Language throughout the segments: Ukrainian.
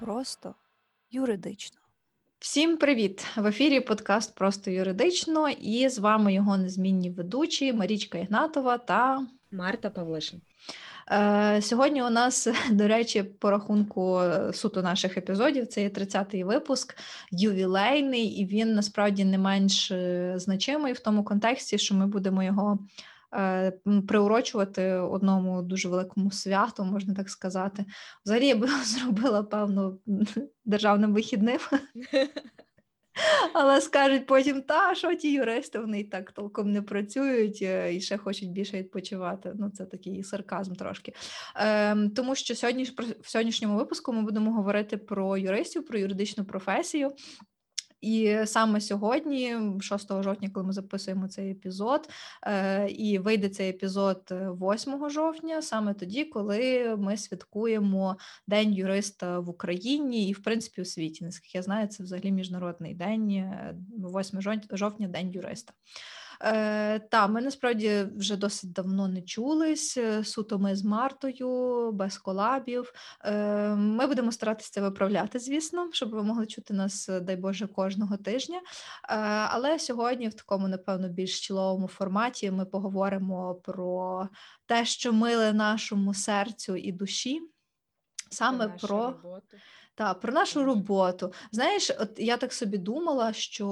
просто юридично. Всім привіт! В ефірі подкаст Просто юридично, і з вами його незмінні ведучі Марічка Ігнатова та Марта Павлишин. Е, Сьогодні у нас, до речі, по рахунку е, суто наших епізодів, це є 30-й випуск, ювілейний, і він насправді не менш е, значимий в тому контексті, що ми будемо його приурочувати одному дуже великому святу, можна так сказати. Взагалі я би зробила, певно, державним вихідним. Але скажуть потім, та що ті юристи, вони і так толком не працюють е, і ще хочуть більше відпочивати. Ну, це такий сарказм трошки. Ем, Тому що сьогодні в сьогоднішньому випуску ми будемо говорити про юристів, про юридичну професію. І саме сьогодні, 6 жовтня, коли ми записуємо цей епізод, е, і вийде цей епізод 8 жовтня, саме тоді, коли ми святкуємо День юриста в Україні і, в принципі, у світі. Наскільки я знаю, це взагалі міжнародний день, 8 жовтня, День юриста. Е, Та, ми насправді вже досить давно не чулись. Е, суто ми з Мартою, без колабів. Е, Ми будемо старатися це виправляти, звісно, щоб ви могли чути нас, е, дай Боже, кожного тижня. Е, Але сьогодні, в такому, напевно, більш чіловому форматі, ми поговоримо про те, що миле нашому серцю і душі. Саме про, про роботу. Та, про нашу роботу. Знаєш, от я так собі думала, що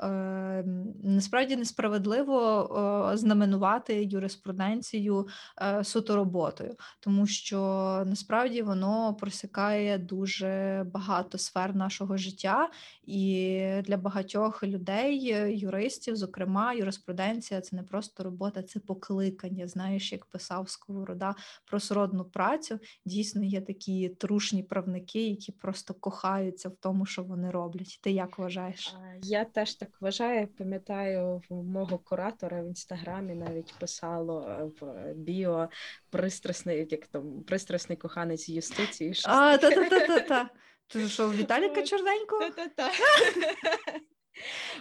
е, насправді несправедливо е, знаменувати юриспруденцію е, суто роботою, тому що насправді воно просікає дуже багато сфер нашого життя, і для багатьох людей, юристів, зокрема, юриспруденція це не просто робота, це покликання. Знаєш, як писав Сковорода про сродну працю. Дійсно, є такі трушні правники, які просто кохаються в тому, що вони роблять. Ти як вважаєш? Я теж так вважаю. Пам'ятаю, в мого куратора в інстаграмі навіть писало е, в біо пристрасний, як там пристрасний коханець юстиції. А, та-та-та-та-та. Ти що, Віталіка Чорненько? Та-та-та.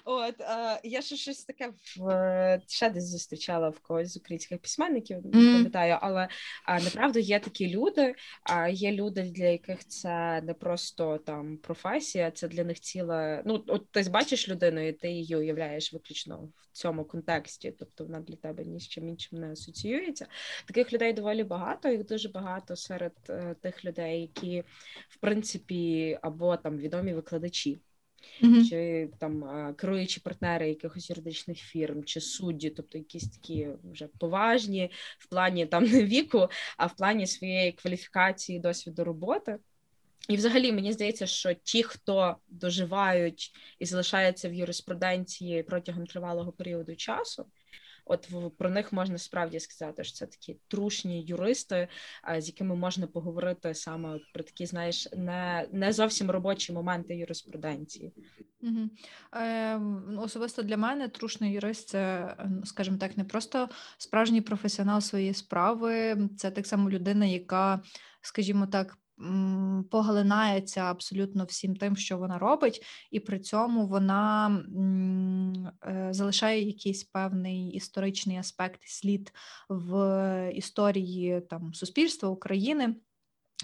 От я ще щось таке в ще десь зустрічала в когось з українських письменників, не пам'ятаю, але направду є такі люди. А є люди, для яких це не просто там професія, це для них ціла. Ну, от ти бачиш людину, і ти її уявляєш виключно в цьому контексті, тобто вона для тебе ні з чим іншим не асоціюється. Таких людей доволі багато, їх дуже багато серед е, тих людей, які в принципі або там відомі викладачі. Mm-hmm. Чи там керуючі партнери якихось юридичних фірм, чи судді, тобто якісь такі вже поважні в плані там не віку, а в плані своєї кваліфікації, досвіду роботи. І, взагалі, мені здається, що ті, хто доживають і залишаються в юриспруденції протягом тривалого періоду часу, От про них можна справді сказати, що це такі трушні юристи, з якими можна поговорити саме про такі, знаєш, не не зовсім робочі моменти юриспруденції. Угу. Е, Особисто для мене трушний юрист це, скажімо так, не просто справжній професіонал своєї справи, це так само людина, яка, скажімо так, поглинається абсолютно всім тим, що вона робить, і при цьому вона е, залишає якийсь певний історичний аспект, слід в історії там суспільства України.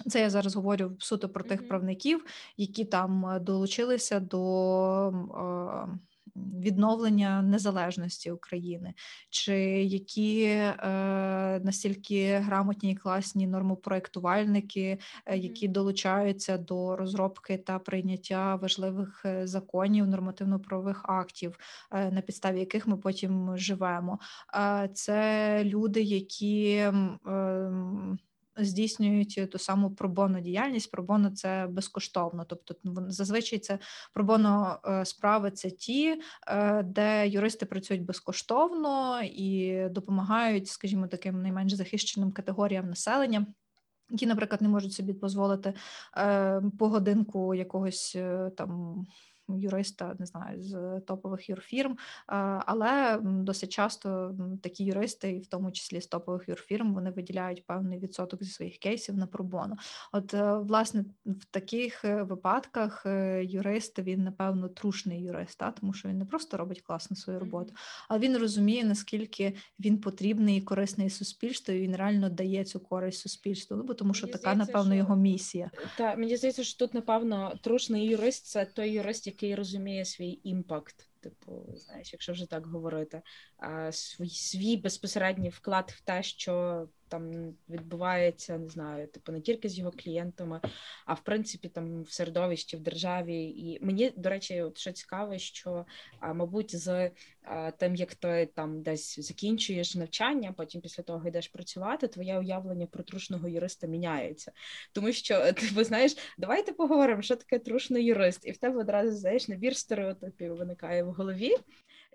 Це я зараз говорю суто про тих правників, які там долучилися до. Відновлення незалежності України, чи які е, настільки грамотні і класні нормопроектувальники, е, які долучаються до розробки та прийняття важливих е, законів, нормативно-правових актів, е, на підставі яких ми потім живемо. Е, це люди, які. Е, здійснюють ту саму пробонну діяльність. Пробоно це безкоштовно. Тобто, зазвичай це пробоно е, справи це ті, е, де юристи працюють безкоштовно і допомагають, скажімо, таким найменш захищеним категоріям населення. Які, наприклад, не можуть собі дозволити е, по годинку якогось там юриста, не знаю, з топових юрфірм, але досить часто такі юристи, і в тому числі з топових юрфірм, вони виділяють певний відсоток зі своїх кейсів на пробону. От, е, власне, в таких е, випадках е, юрист він, напевно, трушний юрист, та? тому що він не просто робить класно свою роботу, а він розуміє, наскільки він потрібний і корисний суспільству, і він реально дає цю користь суспільству. Ну, бо тому що мені така, здається, напевно, що... його місія. Та мені здається, що тут, напевно, трушний юрист це той юрист, який розуміє свій імпакт. Типу, знаєш, якщо вже так говорити, свій свій безпосередній вклад в те, що там відбувається, не знаю, типу не тільки з його клієнтами, а в принципі там в середовищі, в державі. І мені, до речі, от що цікаво, що мабуть, з тим, як ти там десь закінчуєш навчання, потім після того йдеш працювати, твоє уявлення про трушного юриста міняється. Тому що ти типу, знаєш, давайте поговоримо, що таке трушний юрист, і в тебе одразу знаєш набір стереотипів виникає в голові.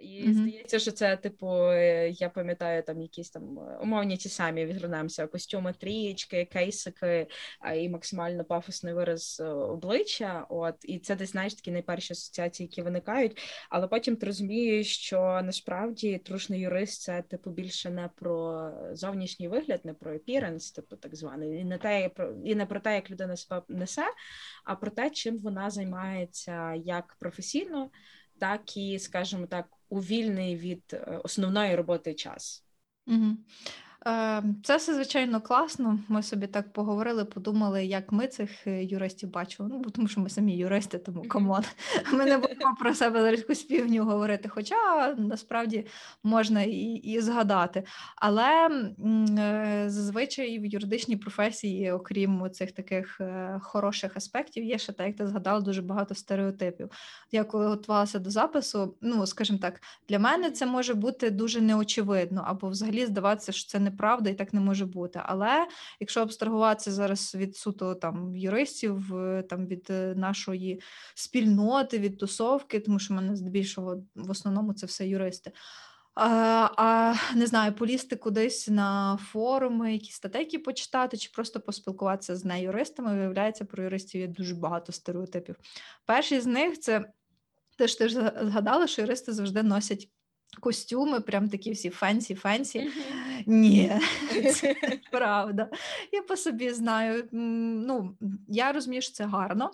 І mm-hmm. здається, що це, типу, е, я пам'ятаю там якісь там е, умовні ті самі відгорнемося, костюми трієчки, кейсики і максимально пафосний вираз е, обличчя. От і це десь знаєш такі найперші асоціації, які виникають. Але потім ти розумієш, що насправді трушний юрист це типу більше не про зовнішній вигляд, не про appearance, типу так званий, і не те і не про те, як людина себе несе, а про те, чим вона займається як професійно так і, скажімо так, у вільний від е, основної роботи час. Угу. Це все звичайно класно. Ми собі так поговорили, подумали, як ми цих е, юристів бачимо. Ну, тому що ми самі юристи, тому come on. Ми не будемо про себе зараз якусь фігню говорити. Хоча насправді можна і і згадати. Але е, зазвичай в юридичній професії, окрім цих таких е, хороших аспектів, є ще так, як ти згадала, дуже багато стереотипів. Я коли готувалася до запису, ну скажімо так, для мене це може бути дуже неочевидно, або взагалі здаватися, що це не неправда і так не може бути. Але якщо абстрагуватися зараз від суто там юристів, е, там від е, нашої спільноти, від тусовки, тому що в мене здебільшого в основному це все юристи. А а не знаю, полізти кудись на форуми, якісь статейки почитати, чи просто поспілкуватися з неюристами, виявляється, про юристів є дуже багато стереотипів. Перший з них це те, що ти ж згадала, що юристи завжди носять Костюми, прям такі всі fancy-fancy. Mm-hmm. Ні, це правда. Я по собі знаю. Ну, Я розумію, що це гарно.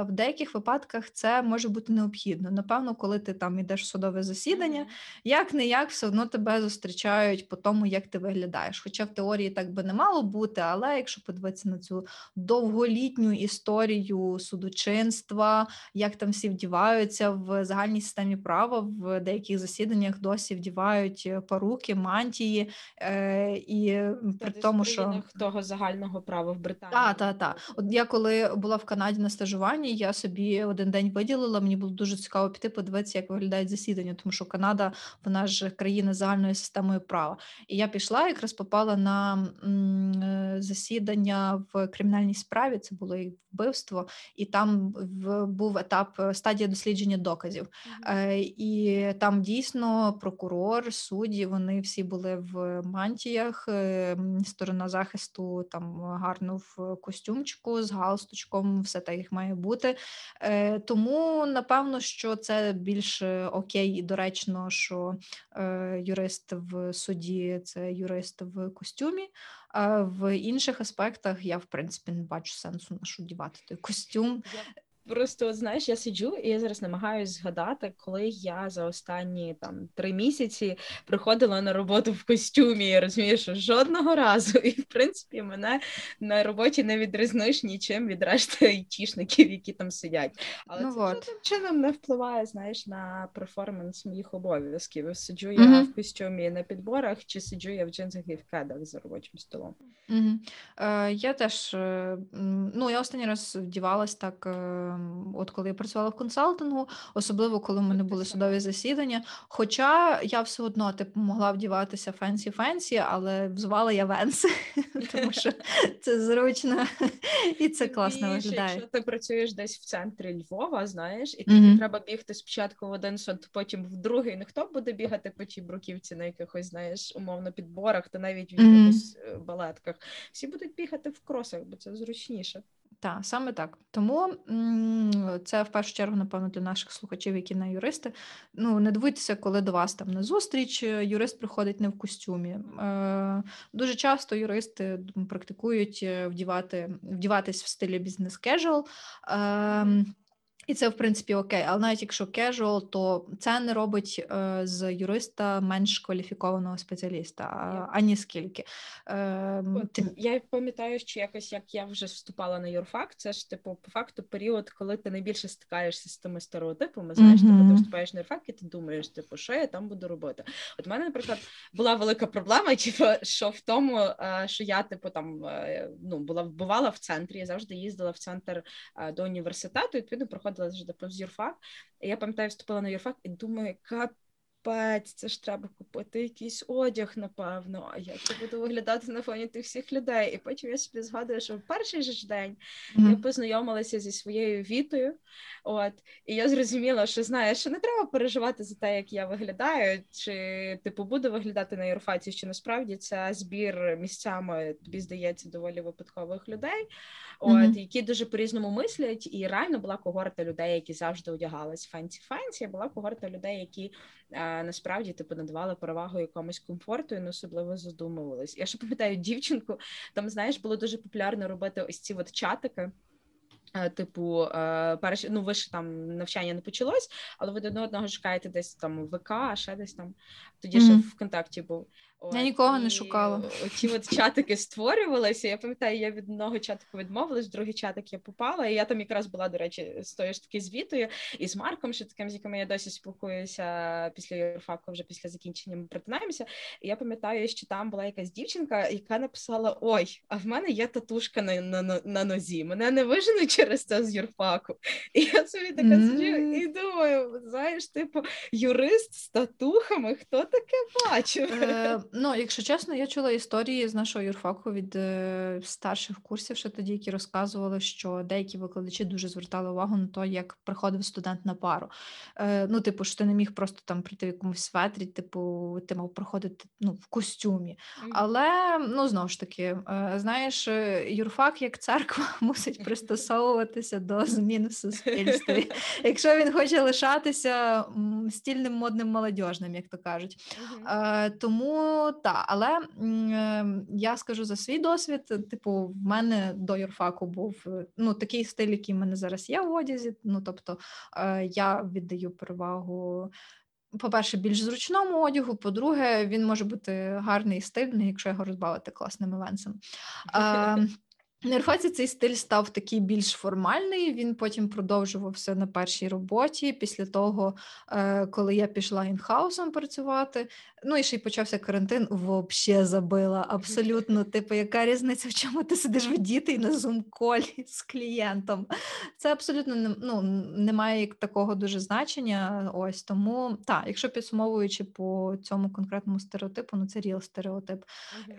В деяких випадках це може бути необхідно. Напевно, коли ти там йдеш в судове засідання, як не як, все одно тебе зустрічають по тому, як ти виглядаєш. Хоча в теорії так би не мало бути, але якщо подивитися на цю довголітню історію судочинства, як там всі вдіваються в загальній системі права в деяких засіданнях засіданнях досі вдівають е, паруки, мантії е, і при тому, що того загального права в Британії. Так, так, так. От я коли була в Канаді на стажуванні, я собі один день виділила. Мені було дуже цікаво піти, подивитися, як виглядають засідання, тому що Канада вона ж країна загальною системою права. І я пішла, якраз попала на м, е, засідання в кримінальній справі. Це було і вбивство, і там в був етап е, стадія дослідження доказів. Mm-hmm. Е, І там дійсно прокурор, судді, вони всі були в мантіях. Е, сторона захисту там гарно в костюмчику з галстучком, все так як має бути. Е, тому напевно, що це більш окей і доречно, що е, юрист в суді це юрист в костюмі. А в інших аспектах я в принципі не бачу сенсу на що дівати той костюм. Просто от, знаєш, я сиджу і я зараз намагаюся згадати, коли я за останні там три місяці приходила на роботу в костюмі. Я розумію, що жодного разу, і в принципі мене на роботі не відрізниш нічим від решти айтішників, які там сидять. Але ну, це жодним чином не впливає, знаєш, на перформанс моїх обов'язків. Сиджу mm-hmm. я в костюмі на підборах, чи сиджу я в джинсах і в кедах за робочим столом. Mm-hmm. Е, Я теж е, ну я останній раз вдівалась так. Е, от коли я працювала в консалтингу, особливо коли в мене були судові засідання. Хоча я все одно типу могла вдіватися fancy-fancy, але взувала я венси, тому що це зручно і це класно виглядає. Якщо ти працюєш десь в центрі Львова, знаєш, і тобі треба бігти спочатку в один суд, потім в другий. Ну хто буде бігати по тій бруківці на якихось, знаєш, умовно підборах, та навіть в якихось е, балетках. Всі будуть бігати в кросах, бо це зручніше. Так, саме так. Тому це в першу чергу, напевно, для наших слухачів, які не юристи. Ну, не дивуйтеся, коли до вас там на зустріч е, юрист приходить не в костюмі. Е, дуже часто юристи практикують е, вдівати, вдіватись в стилі business casual. І це, в принципі, окей, але навіть якщо casual, то це не робить е, з юриста менш кваліфікованого спеціаліста, Є. ані скільки. Е, От, тим- я пам'ятаю, що якось як я вже вступала на юрфак, це ж типу по факту період, коли ти найбільше стикаєшся з тими стереотипами. Знаєш, типу, ти вступаєш на юрфак, і ти думаєш, типу, що я там буду робити. От в мене, наприклад, була велика проблема, типу, що в тому, е, що я, типу, там е, ну була бувала в центрі, я завжди їздила в центр е, до університету, і відповідно проходила завжди повз юрфак. Я пам'ятаю, вступила на юрфак і думаю, капець, це ж треба купити якийсь одяг, напевно. А як я буду виглядати на фоні тих всіх людей? І потім я собі згадую, що в перший же ж день я Мгм. познайомилася зі своєю вітою. От, і я зрозуміла, що знаєш, що не треба переживати за те, як я виглядаю, чи типу буду виглядати на юрфаці, що насправді це збір місцями, тобі здається, доволі випадкових людей, от, Мгм. які дуже по-різному мислять. І реально була когорта людей, які завжди одягались fancy-fancy, була когорта людей, які е, насправді типу надавали перевагу якомусь комфорту і не особливо задумувались. Я ще пам'ятаю дівчинку, там знаєш, було дуже популярно робити ось ці от чатики. Е, Типу, е, перш, ну ви ж там навчання не почалось, але ви до одного шукаєте десь там ВК, а ще десь там. Тоді ще в контакті був. Я От, нікого не шукала. Оці от чатики створювалися. Я пам'ятаю, я від одного чатику відмовилась, в другий чатик я попала. І я там якраз була, до речі, з тою ж таки з Вітою і з Марком, що таким, з якими я досі спілкуюся після юрфаку, вже після закінчення ми притинаємося. І я пам'ятаю, що там була якась дівчинка, яка написала: Ой, а в мене є татушка на, на, на, на нозі. Мене не виженуть через це з юрфаку. І я собі така сиджу і думаю, знаєш, типу, юрист з татухами, хто таке бачив? Ну, якщо чесно, я чула історії з нашого юрфаку від е, старших курсів, ще тоді, які розказували, що деякі викладачі дуже звертали увагу на те, як приходив студент на пару. Е, ну, типу, що ти не міг просто там прийти в якомусь светрі, типу, ти мав проходити ну, в костюмі. Але ну знову ж таки, е, знаєш, е, юрфак як церква мусить пристосовуватися до змін в суспільстві. Якщо він хоче лишатися стільним модним молодіжним, як то кажуть. Е, тому так, але е, я скажу за свій досвід. Типу, в мене до юрфаку був е, ну такий стиль, який в мене зараз є в одязі. Ну тобто е, я віддаю перевагу. По-перше, більш зручному одягу. По-друге, він може бути гарний і стильний, якщо його розбавити класним венцем. Е, на юрфаці цей стиль став такий більш формальний. Він потім продовжувався на першій роботі. Після того, е, коли я пішла інхаусом працювати. Ну і ще й почався карантин, взагалі забила. Абсолютно, типу, яка різниця, в чому ти сидиш вдітий на зум-колі з клієнтом? Це абсолютно не, ну, не має як такого дуже значення. Ось тому, так, якщо підсумовуючи по цьому конкретному стереотипу, ну це ріл стереотип.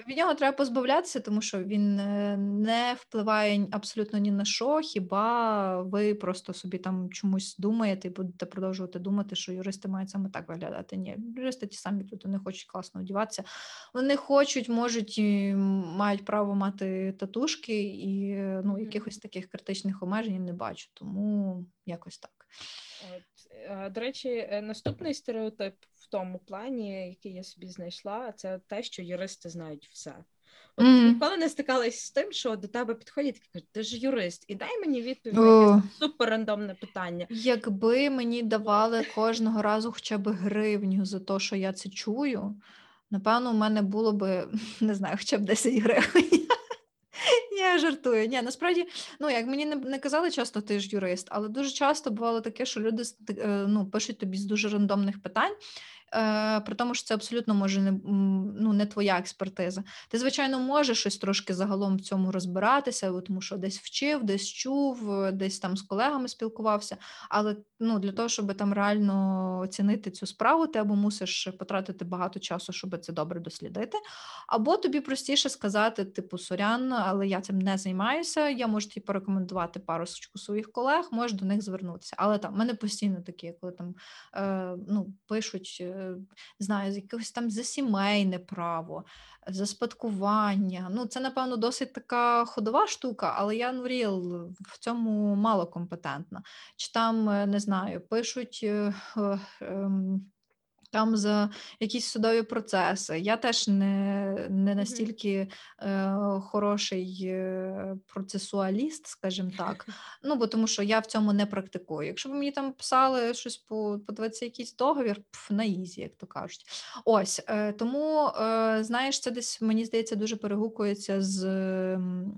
Від нього треба позбавлятися, тому що він е, не впливає абсолютно ні на що. Хіба ви просто собі там чомусь думаєте і будете продовжувати думати, що юристи мають саме так виглядати? Ні, юристи ті самі люди не хочуть класно одягатися. Вони хочуть, можуть і мають право мати татушки, і е, ну якихось таких критичних обмежень не бачу. Тому якось так. От, е, До речі, е, наступний стереотип в тому плані, який я собі знайшла, це те, що юристи знають все. От ніколи не стикалась з тим, що до тебе підходять і кажуть, ти ж юрист, і дай мені відповідь на супер рандомне питання. Якби мені давали кожного разу хоча б гривню за те, що я це чую, напевно, у мене було би, не знаю, хоча б 10 гривень. Я жартую. Ні, насправді, ну як мені не, не казали часто, ти ж юрист, але дуже часто бувало таке, що люди е, ну, пишуть тобі з дуже рандомних питань. Е, при тому, що це абсолютно може не, ну, не твоя експертиза. Ти, звичайно, можеш щось трошки загалом в цьому розбиратися, тому що десь вчив, десь чув, е, десь там з колегами спілкувався. Але ну, для того, щоб там реально оцінити цю справу, ти або мусиш потратити багато часу, щоб це добре дослідити. Або тобі простіше сказати, типу, сорян, але я цим не займаюся. Я можу тобі порекомендувати парочку своїх колег, можеш до них звернутися. Але там в мене постійно такі, коли там е, ну, пишуть е, не знаю, з якогось там за сімейне право, за спадкування. Ну, це, напевно, досить така ходова штука, але я ну, ріл в цьому мало компетентна. Чи там, е, не знаю, пишуть. Е, е, ем, там за якісь судові процеси. Я теж не не настільки е, хороший е, процесуаліст, скажімо так. Ну, бо тому що я в цьому не практикую. Якщо б мені там писали щось по подивитися, якийсь договір, пф, на easy, як то кажуть. Ось е, тому, е, знаєш, це десь мені здається дуже перегукується з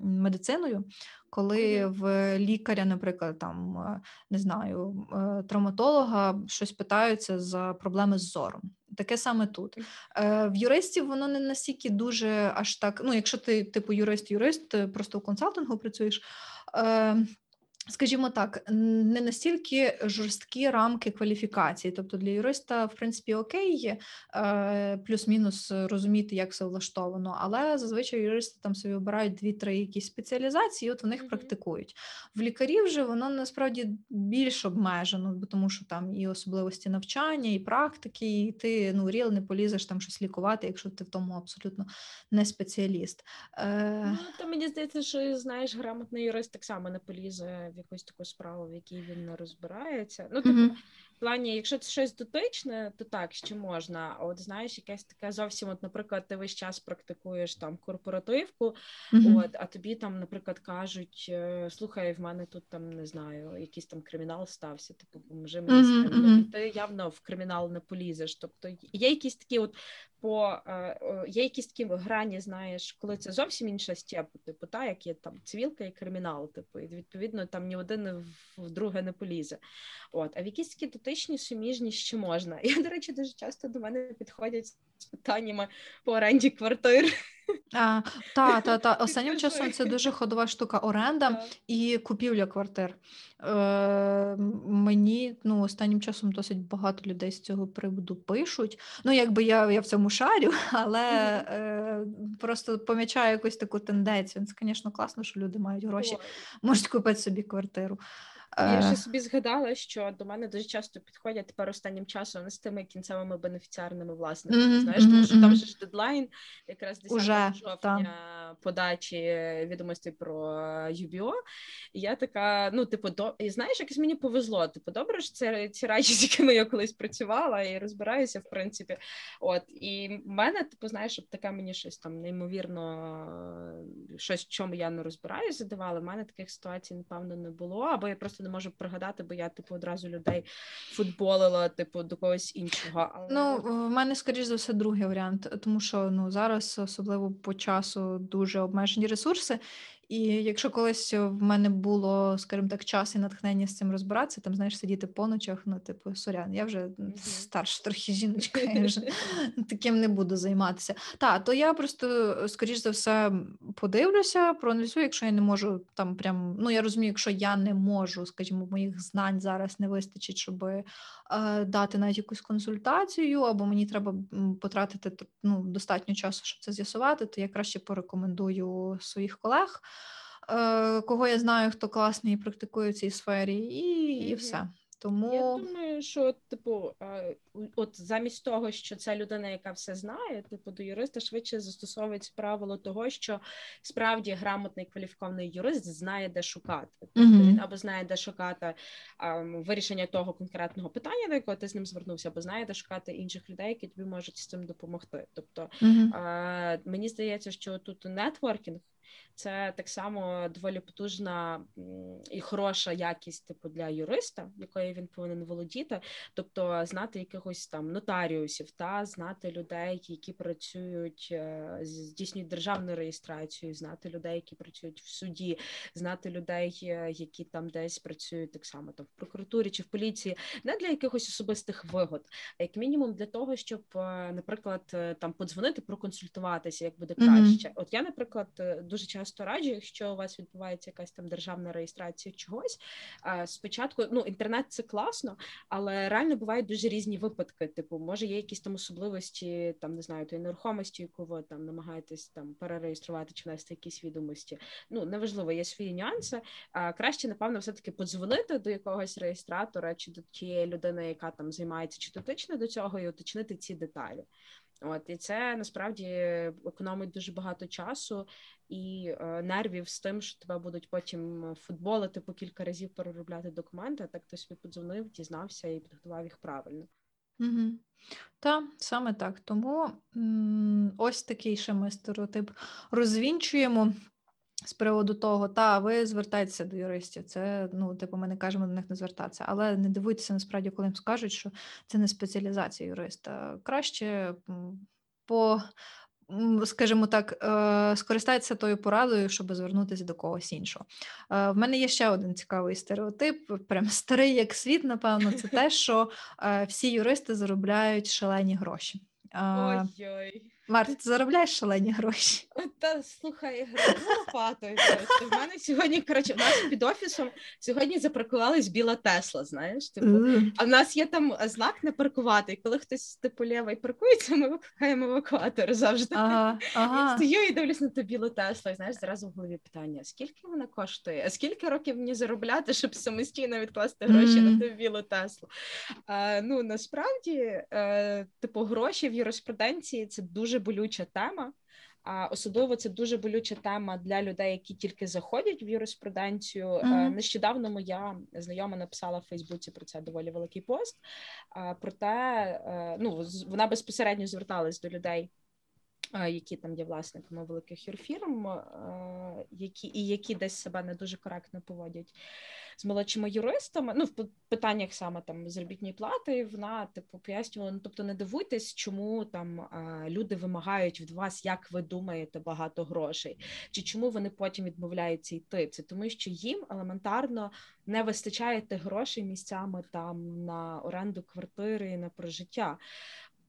медициною коли в лікаря, наприклад, там е, не знаю, е, травматолога щось питаються за проблеми з зором. Таке саме тут. Е, в юристів воно не настільки дуже аж так. Ну, якщо ти, типу, юрист-юрист, просто в консалтингу працюєш. Скажімо так, не настільки жорсткі рамки кваліфікації. Тобто для юриста, в принципі, окей, є е, плюс-мінус розуміти, як все влаштовано, але зазвичай юристи там собі обирають дві-три якісь спеціалізації, от вони їх mm-hmm. практикують. В лікарів же воно насправді більш обмежено, бо тому що там і особливості навчання, і практики, і ти ну ріл не полізеш там щось лікувати, якщо ти в тому абсолютно не спеціаліст. Е... Ну, то мені здається, що знаєш, грамотний юрист так само не полізе в якусь таку справу, в якій він не розбирається. Ну, типу, mm-hmm плані, якщо це щось дотичне, то так ще можна. А от знаєш, якесь таке зовсім, от, наприклад, ти весь час практикуєш там корпоративку, mm-hmm. от, а тобі там, наприклад, кажуть: е, слухай, в мене тут там не знаю, якийсь там кримінал стався, типу, поможи мені mm-hmm. Ти явно в кримінал не полізеш. Тобто є якісь такі, от по е, є якісь такі грані, знаєш, коли це зовсім інша степа, типу, та як є там цивілка і кримінал, типу, і відповідно там ні один в друге не полізе. От, а в якісь такі дотичні суміжні ще можна. Я, до речі, дуже часто до мене підходять питаннями по оренді квартир. А, Та, та, та. Останнім часом це дуже ходова штука оренда і купівля квартир. Е, Мені ну, останнім часом досить багато людей з цього приводу пишуть. Ну, якби я я в цьому шарю, але е, просто помічаю якусь таку тенденцію. Це, звісно, класно, що люди мають гроші, можуть купити собі квартиру. Я ще собі згадала, що до мене дуже часто підходять тепер останнім часом з тими кінцевими бенефіціарними власниками. Mm-hmm, знаєш, тому що mm-hmm. там же ж дедлайн, якраз 10 Уже, жовтня там. подачі відомостей про UBO. І я така, ну, типу, до і знаєш, якось мені повезло. Типу, добре ж це ці речі, з якими я колись працювала і розбираюся, в принципі. От і в мене, типу, знаєш, щоб таке мені щось там неймовірно, щось в чому я не розбираюся, задавала. В мене таких ситуацій, напевно, не було, або я просто не можу пригадати, бо я типу одразу людей футболила, типу, до когось іншого. Але... Ну в мене скоріш за все другий варіант, тому що ну зараз, особливо по часу, дуже обмежені ресурси. І якщо колись в мене було, скажімо так, час і натхнення з цим розбиратися, там знаєш, сидіти по ночах, ну типу, сорян, я вже mm-hmm. старша трохи жіночка, я вже таким не буду займатися. Так, то я просто, скоріш за все, подивлюся, проаналізую, якщо я не можу там прям, ну я розумію, якщо я не можу, скажімо, моїх знань зараз не вистачить, щоб е, дати навіть якусь консультацію, або мені треба потратити ну, достатньо часу, щоб це з'ясувати, то я краще порекомендую своїх колег. Е, кого я знаю, хто класний і практикує в цій сфері, і і все. Тому я думаю, що типу, от замість того, що ця людина, яка все знає, типу до юриста швидше застосовується правило того, що справді грамотний кваліфікований юрист знає, де шукати. Тобто mm-hmm. він або знає, де шукати а, вирішення того конкретного питання, до якого ти з ним звернувся, або знає, де шукати інших людей, які тобі можуть з цим допомогти. Тобто mm-hmm. а, мені здається, що тут нетворкінг це так само доволі потужна і хороша якість типу для юриста, якою він повинен володіти, тобто знати якихось там нотаріусів, та знати людей, які працюють, е, здійснюють державну реєстрацію, знати людей, які працюють в суді, знати людей, е, які там десь працюють так само там в прокуратурі чи в поліції, не для якихось особистих вигод, а як мінімум для того, щоб, е, наприклад, там подзвонити, проконсультуватися, як буде краще. Mm-hmm. От я, наприклад, дуже дуже часто раджу, якщо у вас відбувається якась там державна реєстрація чогось. Спочатку ну інтернет це класно, але реально бувають дуже різні випадки. Типу, може є якісь там особливості, там не знаю, тої нерухомості, яку ви там намагаєтесь там перереєструвати чи внести якісь відомості. Ну неважливо, є свої нюанси. Краще, напевно, все таки подзвонити до якогось реєстратора чи до тієї людини, яка там займається чи дотична до цього, і уточнити ці деталі. От і це насправді економить дуже багато часу і е, нервів з тим, що тебе будуть потім футболити по кілька разів переробляти документи. Так хтось тобі подзвонив, дізнався і підготував їх правильно. Угу. Так, саме так. Тому м- ось такий ще ми стереотип розвінчуємо. З приводу того, та ви звертаєтеся до юристів, це ну, типу, ми не кажемо до них не звертатися, але не дивуйтеся насправді, коли їм скажуть, що це не спеціалізація юриста. Краще по, скажімо так, е, скористайтеся тою порадою, щоб звернутися до когось іншого. Е, в мене є ще один цікавий стереотип, прям старий як світ, напевно, це те, що е, всі юристи заробляють шалені гроші. Ой-ой. Март, ти заробляєш шалені гроші. Та слухай, лопатою. В мене сьогодні, коротше, в нас під офісом сьогодні запаркувалась біла Тесла, знаєш, типу, mm. а в нас є там знак не паркувати, і коли хтось типу лівий паркується, ми викликаємо евакуатор завжди. Ага, ага. Я стою і дивлюсь на ту білу Теслу, і знаєш, зразу в голові питання: скільки вона коштує? А скільки років мені заробляти, щоб самостійно відкласти гроші mm. на ту білу Теслу? А, Ну насправді, е, типу, гроші в юриспруденції це дуже болюча тема. А особливо це дуже болюча тема для людей, які тільки заходять в юриспруденцію. Mm-hmm. Нещодавно моя знайома написала в Фейсбуці про це доволі великий пост. Проте е, ну вона безпосередньо зверталась до людей які там є власниками великих юрфірм, які і які десь себе не дуже коректно поводять з молодшими юристами. Ну, в питаннях саме там заробітної плати, вона типу пояснювала. Ну, тобто, не дивуйтесь, чому там люди вимагають від вас, як ви думаєте, багато грошей, чи чому вони потім відмовляються йти. Це тому, що їм елементарно не вистачає тих грошей місцями там на оренду квартири, на прожиття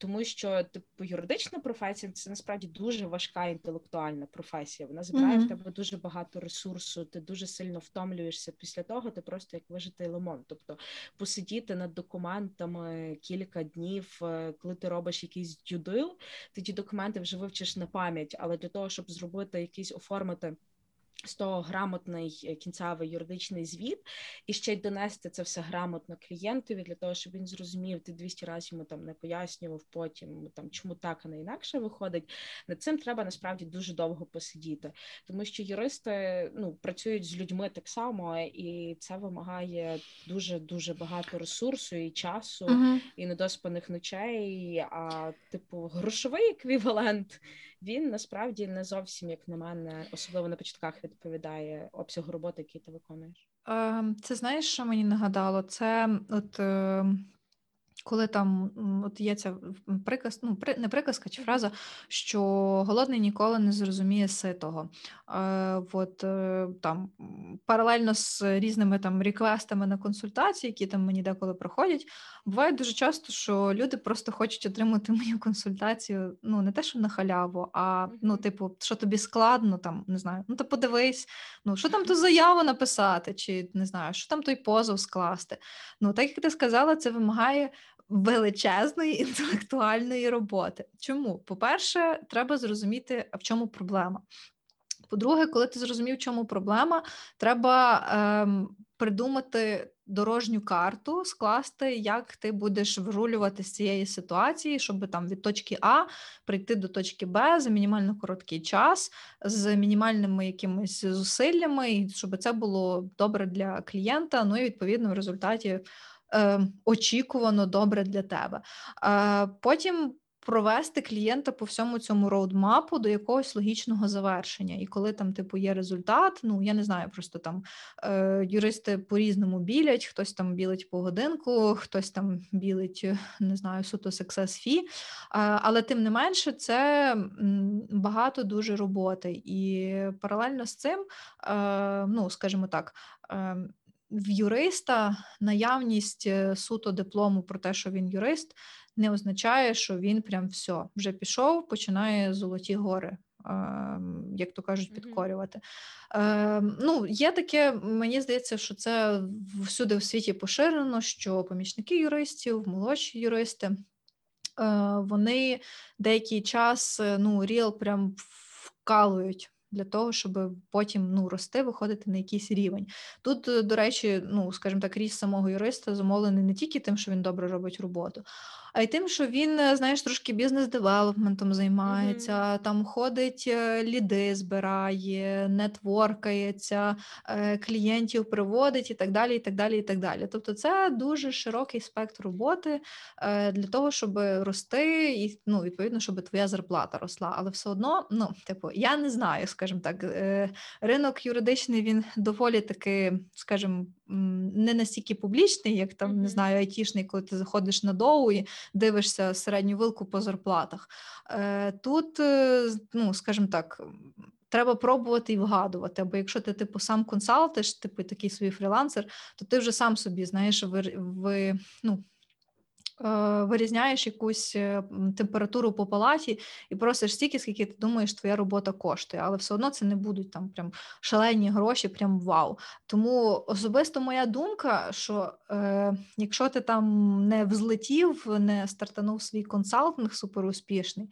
тому що типу юридична професія це насправді дуже важка інтелектуальна професія. Вона забирає mm-hmm. в тебе дуже багато ресурсу, ти дуже сильно втомлюєшся після того. Ти просто як вижитий лимон. Тобто посидіти над документами кілька днів, е, коли ти робиш якийсь дюдил, ти ті документи вже вивчиш на пам'ять, але для того, щоб зробити якийсь оформити з того грамотний е, кінцевий юридичний звіт, і ще й донести це все грамотно клієнтові для того, щоб він зрозумів, ти 200 разів йому там не пояснював потім, там чому так а не інакше виходить. Над цим треба насправді дуже довго посидіти, тому що юристи ну працюють з людьми так само, і це вимагає дуже дуже багато ресурсу і часу, uh-huh. і недоспаних ночей. А типу грошовий еквівалент він насправді не зовсім, як на мене, особливо на початках відповідає обсягу роботи, який ти виконуєш. Ем, це знаєш, що мені нагадало? Це от. Коли там от є ця приказ, ну не приказка чи фраза, що голодний ніколи не зрозуміє ситого. Е, от е, там паралельно з різними там реквестами на консультації, які там мені деколи проходять, буває дуже часто, що люди просто хочуть отримати мою консультацію. Ну не те, що на халяву, а ну, типу, що тобі складно, там не знаю, ну то подивись, ну що там ту заяву написати, чи не знаю, що там той позов скласти. Ну так як ти сказала, це вимагає величезної інтелектуальної роботи. Чому? По-перше, треба зрозуміти, в чому проблема. По-друге, коли ти зрозумів, в чому проблема, треба ем, придумати дорожню карту, скласти, як ти будеш вирулювати з цієї ситуації, щоб там від точки А прийти до точки Б за мінімально короткий час, з мінімальними якимись зусиллями, і щоб це було добре для клієнта. Ну і відповідно в результаті очікувано добре для тебе. Потім провести клієнта по всьому цьому роудмапу до якогось логічного завершення. І коли там, типу, є результат, ну я не знаю, просто там е, юристи по-різному білять, хтось там білить по годинку, хтось там білить, не знаю, суто success fee, але тим не менше, це багато дуже роботи. І паралельно з цим, е, ну скажімо так. Е, в юриста наявність е, суто диплому про те, що він юрист, не означає, що він прям все вже пішов, починає золоті гори як то кажуть, підкорювати. Mm-hmm. Ну, Є таке, мені здається, що це всюди в світі поширено, що помічники юристів, молодші юристи, е, вони деякий час ну, ріл прям вкалують для того, щоб потім ну, рости, виходити на якийсь рівень. Тут, е, до речі, ну скажімо так, ріст самого юриста зумовлений не тільки тим, що він добре робить роботу, а й тим, що він, е, знаєш, трошки бізнес-девелопментом займається, mm-hmm. там ходить, е, ліди збирає, нетворкається, клієнтів приводить і так далі. і так далі, і так далі. Тобто, це дуже широкий спектр роботи для того, щоб рости, і ну, відповідно, щоб твоя зарплата росла. Але все одно, ну, типу, я не знаю, скажімо так, е, ринок юридичний він доволі таки, скажімо, не настільки публічний, як там не знаю, айтішний, коли ти заходиш на доу і дивишся середню вилку по зарплатах. Е, тут, е, ну скажімо так. Треба пробувати і вгадувати, або якщо ти типу сам консалтиш, типу такий свій фрілансер, то ти вже сам собі знаєш, ви, ви ну вирізняєш якусь е, температуру по палаті і просиш стільки, скільки ти думаєш, твоя робота коштує, але все одно це не будуть там прям шалені гроші, прям вау. Тому особисто моя думка, що е, якщо ти там не взлетів, не стартанув свій консалтинг суперуспішний,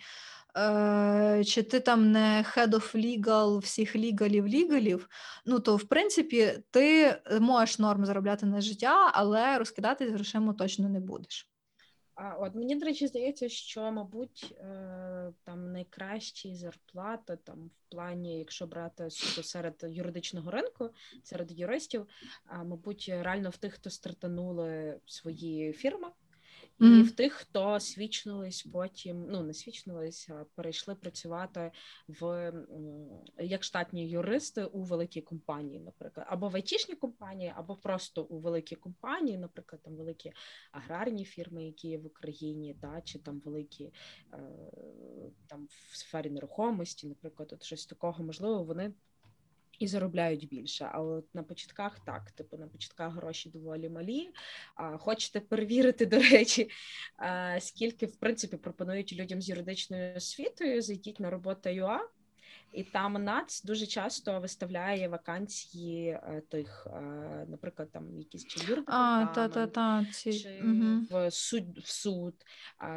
е, чи ти там не head of legal всіх лігалів лігалів, ну то в принципі ти можеш норм заробляти на життя, але розкидатись грошима точно не будеш. От мені, до речі, здається, що, мабуть, е, там найкращі зарплати там в плані, якщо брати серед юридичного ринку, серед юристів, мабуть, реально в тих, хто стартанули свої фірми і mm. в тих, хто свічнулись потім, ну не свічнулись, а перейшли працювати в як штатні юристи у великій компанії, наприклад, або в айтішні компанії, або просто у великій компанії, наприклад, там великі аграрні фірми, які є в Україні, да, чи там великі е, там в сфері нерухомості, наприклад, от щось такого можливо, вони і заробляють більше. А от на початках так, типу на початках гроші доволі малі. А Хочете перевірити, до речі, скільки в принципі пропонують людям з юридичною освітою, зайдіть на робота.ua, і там НАЦ дуже часто виставляє вакансії е, тих, е, наприклад, там якісь чи юрдепартамент, чи угу. в суд в суд,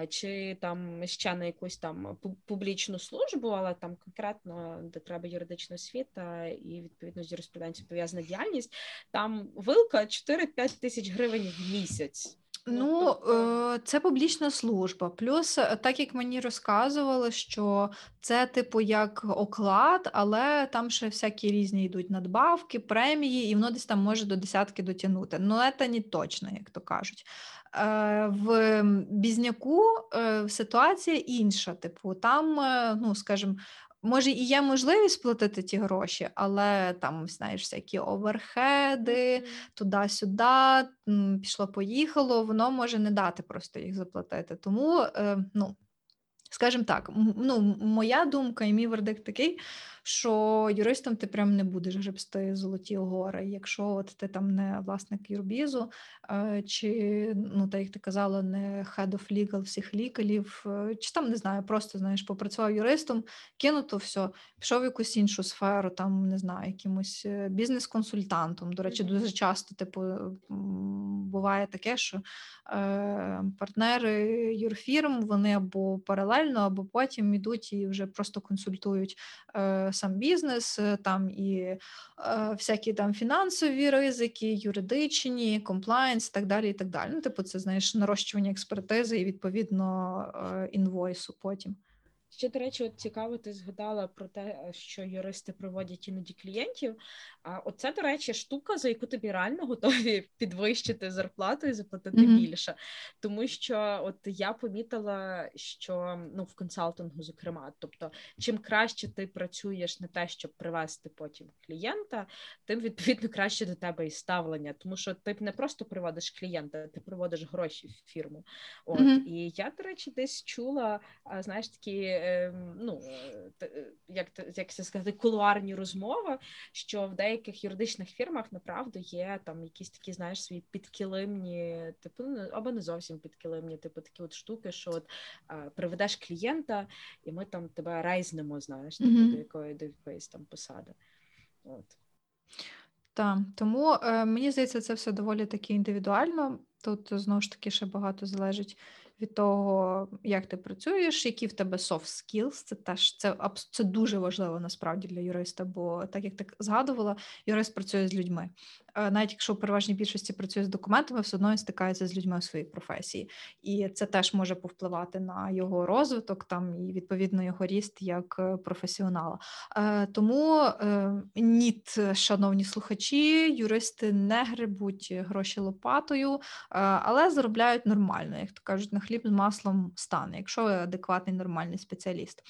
чи там ще на якусь там публічну службу, але там конкретно де треба юридична освіта і відповідно з юриспруденцією пов'язана діяльність. Там вилка 4-5 тисяч гривень в місяць. Ну, тобто е, це публічна служба. Плюс, е, так як мені розказували, що це, типу, як оклад, але там ще всякі різні йдуть надбавки, премії, і воно десь там може до десятки дотягнути. Ну, це не точно, як то кажуть. Е, в бізняку ситуація інша. Типу, там, ну, скажімо, Може, і є можливість платити ті гроші, але там, знаєш, всякі оверхеди, туди-сюди, пішло-поїхало, воно може не дати просто їх заплатити. Тому, е, ну, скажімо так, ну, моя думка і мій вердикт такий, що юристом ти прям не будеш гребсти золоті гори. Якщо от ти там не власник юрбізу, е, чи ну так як ти казала, не head of legal всіх лікалів, е, чи там не знаю, просто знаєш, попрацював юристом, кинуто все, пішов в якусь іншу сферу, там не знаю, якимось е, бізнес-консультантом. До речі, дуже часто типу буває таке, що е, партнери юрфірм вони або паралельно, або потім ідуть і вже просто консультують. Е, сам бізнес, е, там і е, всякі там фінансові ризики, юридичні, комплайнс, так далі. і так далі. Ну, типу, це знаєш нарощування експертизи і відповідно е, інвойсу потім. Ще, до речі, от цікаво, ти згадала про те, що юристи проводять іноді клієнтів. А оце, до речі, штука, за яку тобі реально готові підвищити зарплату і заплатити mm-hmm. більше. Тому що от я помітила, що ну в консалтингу, зокрема, тобто, чим краще ти працюєш на те, щоб привести потім клієнта, тим відповідно краще до тебе і ставлення. Тому що ти не просто приводиш клієнта, ти приводиш гроші в фірму. От mm-hmm. і я, до речі, десь чула, знаєш, такі е, ну, е, як, як це сказати, кулуарні розмови, що в деяких юридичних фірмах направду є там якісь такі, знаєш, свої підкилимні, типу, ну, або не зовсім підкилимні, типу такі от штуки, що от приведеш клієнта, і ми там тебе рейзнемо, знаєш, типу, Мгм. до якої до якоїсь там посади. От. Так, тому е, мені здається, це все доволі таки індивідуально. Тут знову ж таки ще багато залежить від того, як ти працюєш, які в тебе soft skills. Це теж це, це дуже важливо насправді для юриста, бо так як ти згадувала, юрист працює з людьми. Е, Навіть якщо в переважній більшості працює з документами, все одно він стикається з людьми у своїй професії, і це теж може повпливати на його розвиток там і відповідно його ріст як е, професіонала. Е, Тому ніт, шановні слухачі, юристи не грибуть гроші лопатою, але заробляють нормально, як то кажуть, на хліб з маслом стане, якщо ви адекватний нормальний спеціаліст.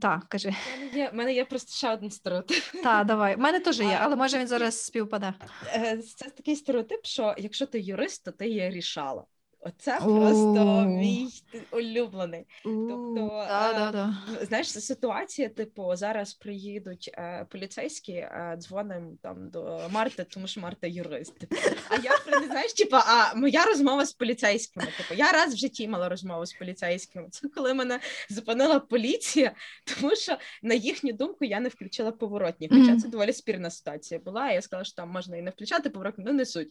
Так, кажи. У мене є, мене є просто ще один стереотип. Та, давай. У мене теж є, але може він зараз співпаде. Е, Це такий стереотип, що якщо ти юрист, то ти є рішала. Оце просто О. мій улюблений. Тобто, да, е, да, да. Знаєш, ситуація, типу, зараз приїдуть е, поліцейські, е, дзвоним там до Марти, тому що Марта юрист. Типу. А я при- знаєш, типу, а моя розмова з поліцейськими. Типу, я раз в житті мала розмову з поліцейськими. Це коли мене зупинила поліція, тому що на їхню думку я не включила поворотні. Хоча це доволі спірна ситуація була. Я сказала, що там можна і не включати поворотні, ну не суть.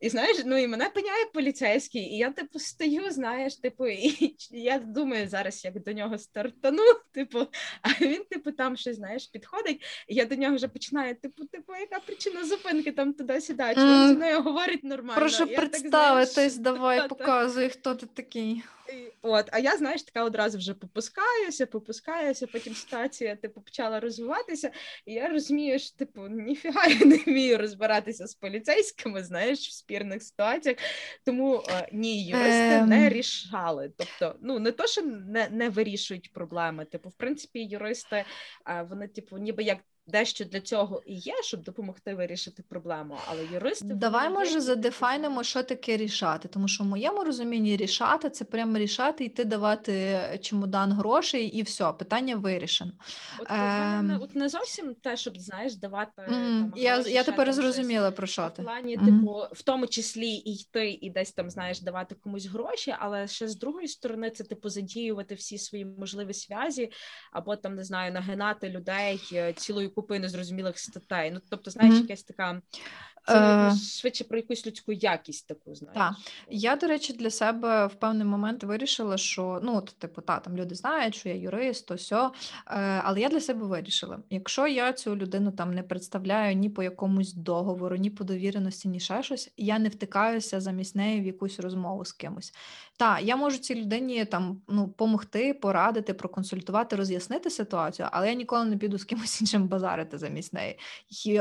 І знаєш, ну і мене пиняє поліцейський, і я типу стою, знаєш, типу, і я думаю зараз, як до нього стартану, типу, а він, типу, там щось знаєш, підходить, і я до нього вже починаю, типу, типу, яка причина зупинки там туди-сюди, чи він М. зі мною говорить нормально. Прошу Я так, представитись, знаєш, давай, та-та. показуй, хто ти такий. От, а я, знаєш, така одразу вже попускаюся, попускаюся, потім ситуація типу почала розвиватися, і я розумію, що типу ніфіга я не вмію розбиратися з поліцейськими, знаєш, в спірних ситуаціях. Тому ні, юристи Ем. не рішали. Тобто, ну не то, що не, не вирішують проблеми. Типу, в принципі, юристи вони, типу, ніби як. Дещо для цього і є, щоб допомогти вирішити проблему, але юристи Давай, може, задефайнимо, що таке рішати. Тому що в моєму розумінні рішати це прямо рішати, йти давати чемодан грошей, і все, питання вирішено. От, мене не- Ем. от не зовсім те, щоб знаєш, давати М, там Я, гроші, я тепер зрозуміла про що А в ти. плані, Мгм. типу, в тому числі і йти, і десь там знаєш, давати комусь гроші, але ще з другої сторони, це типу задіювати всі свої можливі зв'язі, або там не знаю, нагинати людей е, цілою купою незрозумілих статей. Ну тобто, знаєш, Мгм. якась така це Е, швидше про якусь людську якість таку, знаєш. Так. Я, до речі, для себе в певний момент вирішила, що ну, от, типу, та там люди знають, що я юрист, то сьо. Е, але я для себе вирішила: якщо я цю людину там не представляю ні по якомусь договору, ні по довіреності, ні ще щось, я не втикаюся замість неї в якусь розмову з кимось. Та я можу цій людині там ну помогти, порадити, проконсультувати, роз'яснити ситуацію, але я ніколи не піду з кимось іншим базарити замість неї.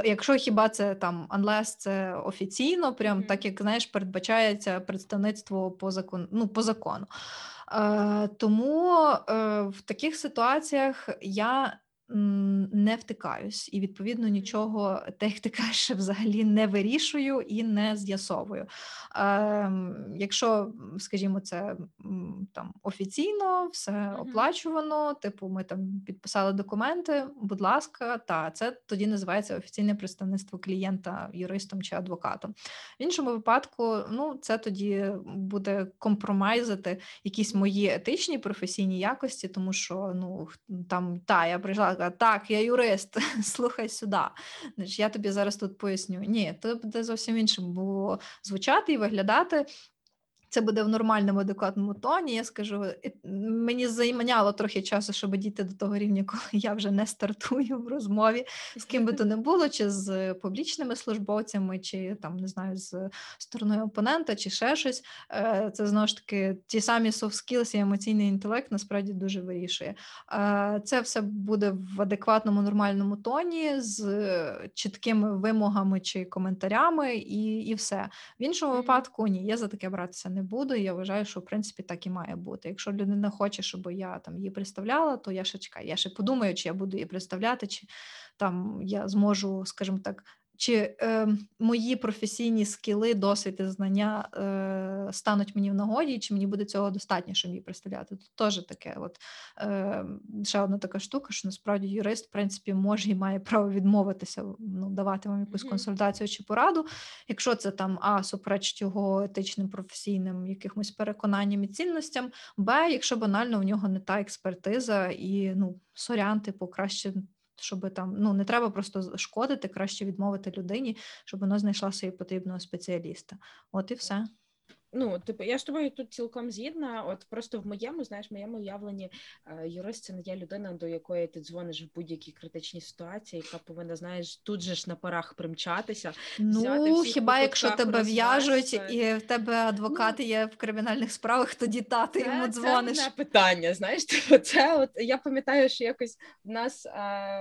Якщо хіба це там unless це офіційно, прям так як знаєш, передбачається представництво по закону. Ну, по закону. Е, тому е, в таких ситуаціях я не втикаюсь і відповідно нічого, ти кажеш, взагалі не вирішую і не з'ясовую. Ем, якщо, скажімо, це там офіційно, все оплачувано, типу, ми там підписали документи, будь ласка, та це тоді називається офіційне представництво клієнта юристом чи адвокатом. В іншому випадку, ну це тоді буде компромайзити якісь мої етичні професійні якості, тому що ну там та я прийшла, така, так, я юрист, слухай сюди. Я тобі зараз тут поясню. Ні, то буде зовсім іншим звучати і виглядати. Це буде в нормальному адекватному тоні. Я скажу, «Е, мені займаняло трохи часу, щоб дійти до того рівня, коли я вже не стартую в розмові з ким би то не було, чи з публічними службовцями, чи там не знаю, з стороною опонента, чи ще щось. Е, Це знову ж таки ті самі soft skills і емоційний інтелект насправді дуже вирішує. Е, Це все буде в адекватному нормальному тоні, з чіткими вимогами чи коментарями, і, і все. В іншому випадку ні, я за таке братися не буду. і Я вважаю, що в принципі так і має бути. Якщо людина хоче, щоб я там її представляла, то я ще чекаю. Я ще подумаю, чи я буду її представляти, чи там я зможу, скажімо так. Чи е, мої професійні скіли, досвід і знання е, стануть мені в нагоді, чи мені буде цього достатньо, щоб її представляти. Тут теж таке, от е, ще одна така штука, що насправді юрист, в принципі, може і має право відмовитися, ну, давати вам якусь консультацію чи пораду, якщо це там а суперечить його етичним, професійним якимось переконанням і цінностям, б, якщо банально в нього не та експертиза, і ну сорян, типу, краще. Щоб там ну не треба просто шкодити, краще відмовити людині, щоб вона знайшла собі потрібного спеціаліста. От і все. Ну, типу, я з тобою тут цілком згідна. От просто в моєму, знаєш, в моєму уявленні е, юрист це не є людина, до якої ти дзвониш в будь-якій критичній ситуації, яка повинна, знаєш, тут же ж на парах примчатися. Ну хіба якщо тебе в'яжуть і в тебе адвокати є в кримінальних справах, тоді та ти йому дзвониш. це мене питання. Знаєш, типу, це от я пам'ятаю, що якось в нас е,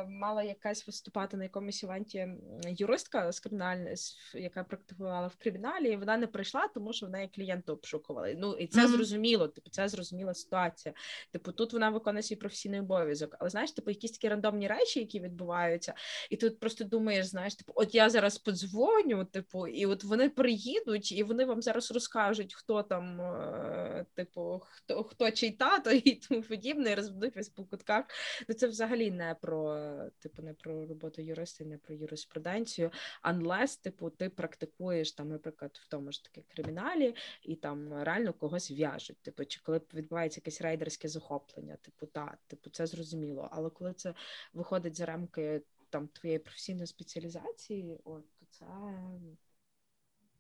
мала якась виступати на якомусь івенті юристка з кримінальної, яка практикувала в криміналі, і вона не прийшла, тому що в неї клієнти обшукували. Ну і це зрозуміло. Типу, це зрозуміла ситуація. Типу, тут вона виконує свій професійний обов'язок. Але знаєш, типу, якісь такі рандомні речі, які відбуваються, і ти от просто думаєш, знаєш, типу, от я зараз подзвоню, типу, і от вони приїдуть, і вони вам зараз розкажуть, хто там, е, типу, хто хто чий тато і тому подібне, і розведуть весь по кутках. Ну це взагалі не про типу, не про роботу юриста, не про юриспруденцію. Unless, типу, ти практикуєш там, наприклад, в тому ж таки криміналі, і там реально когось в'яжуть. Типу, чи коли відбувається якесь рейдерське захоплення, типу, та, типу, це зрозуміло. Але коли це виходить за рамки там твоєї професійної спеціалізації, от то це,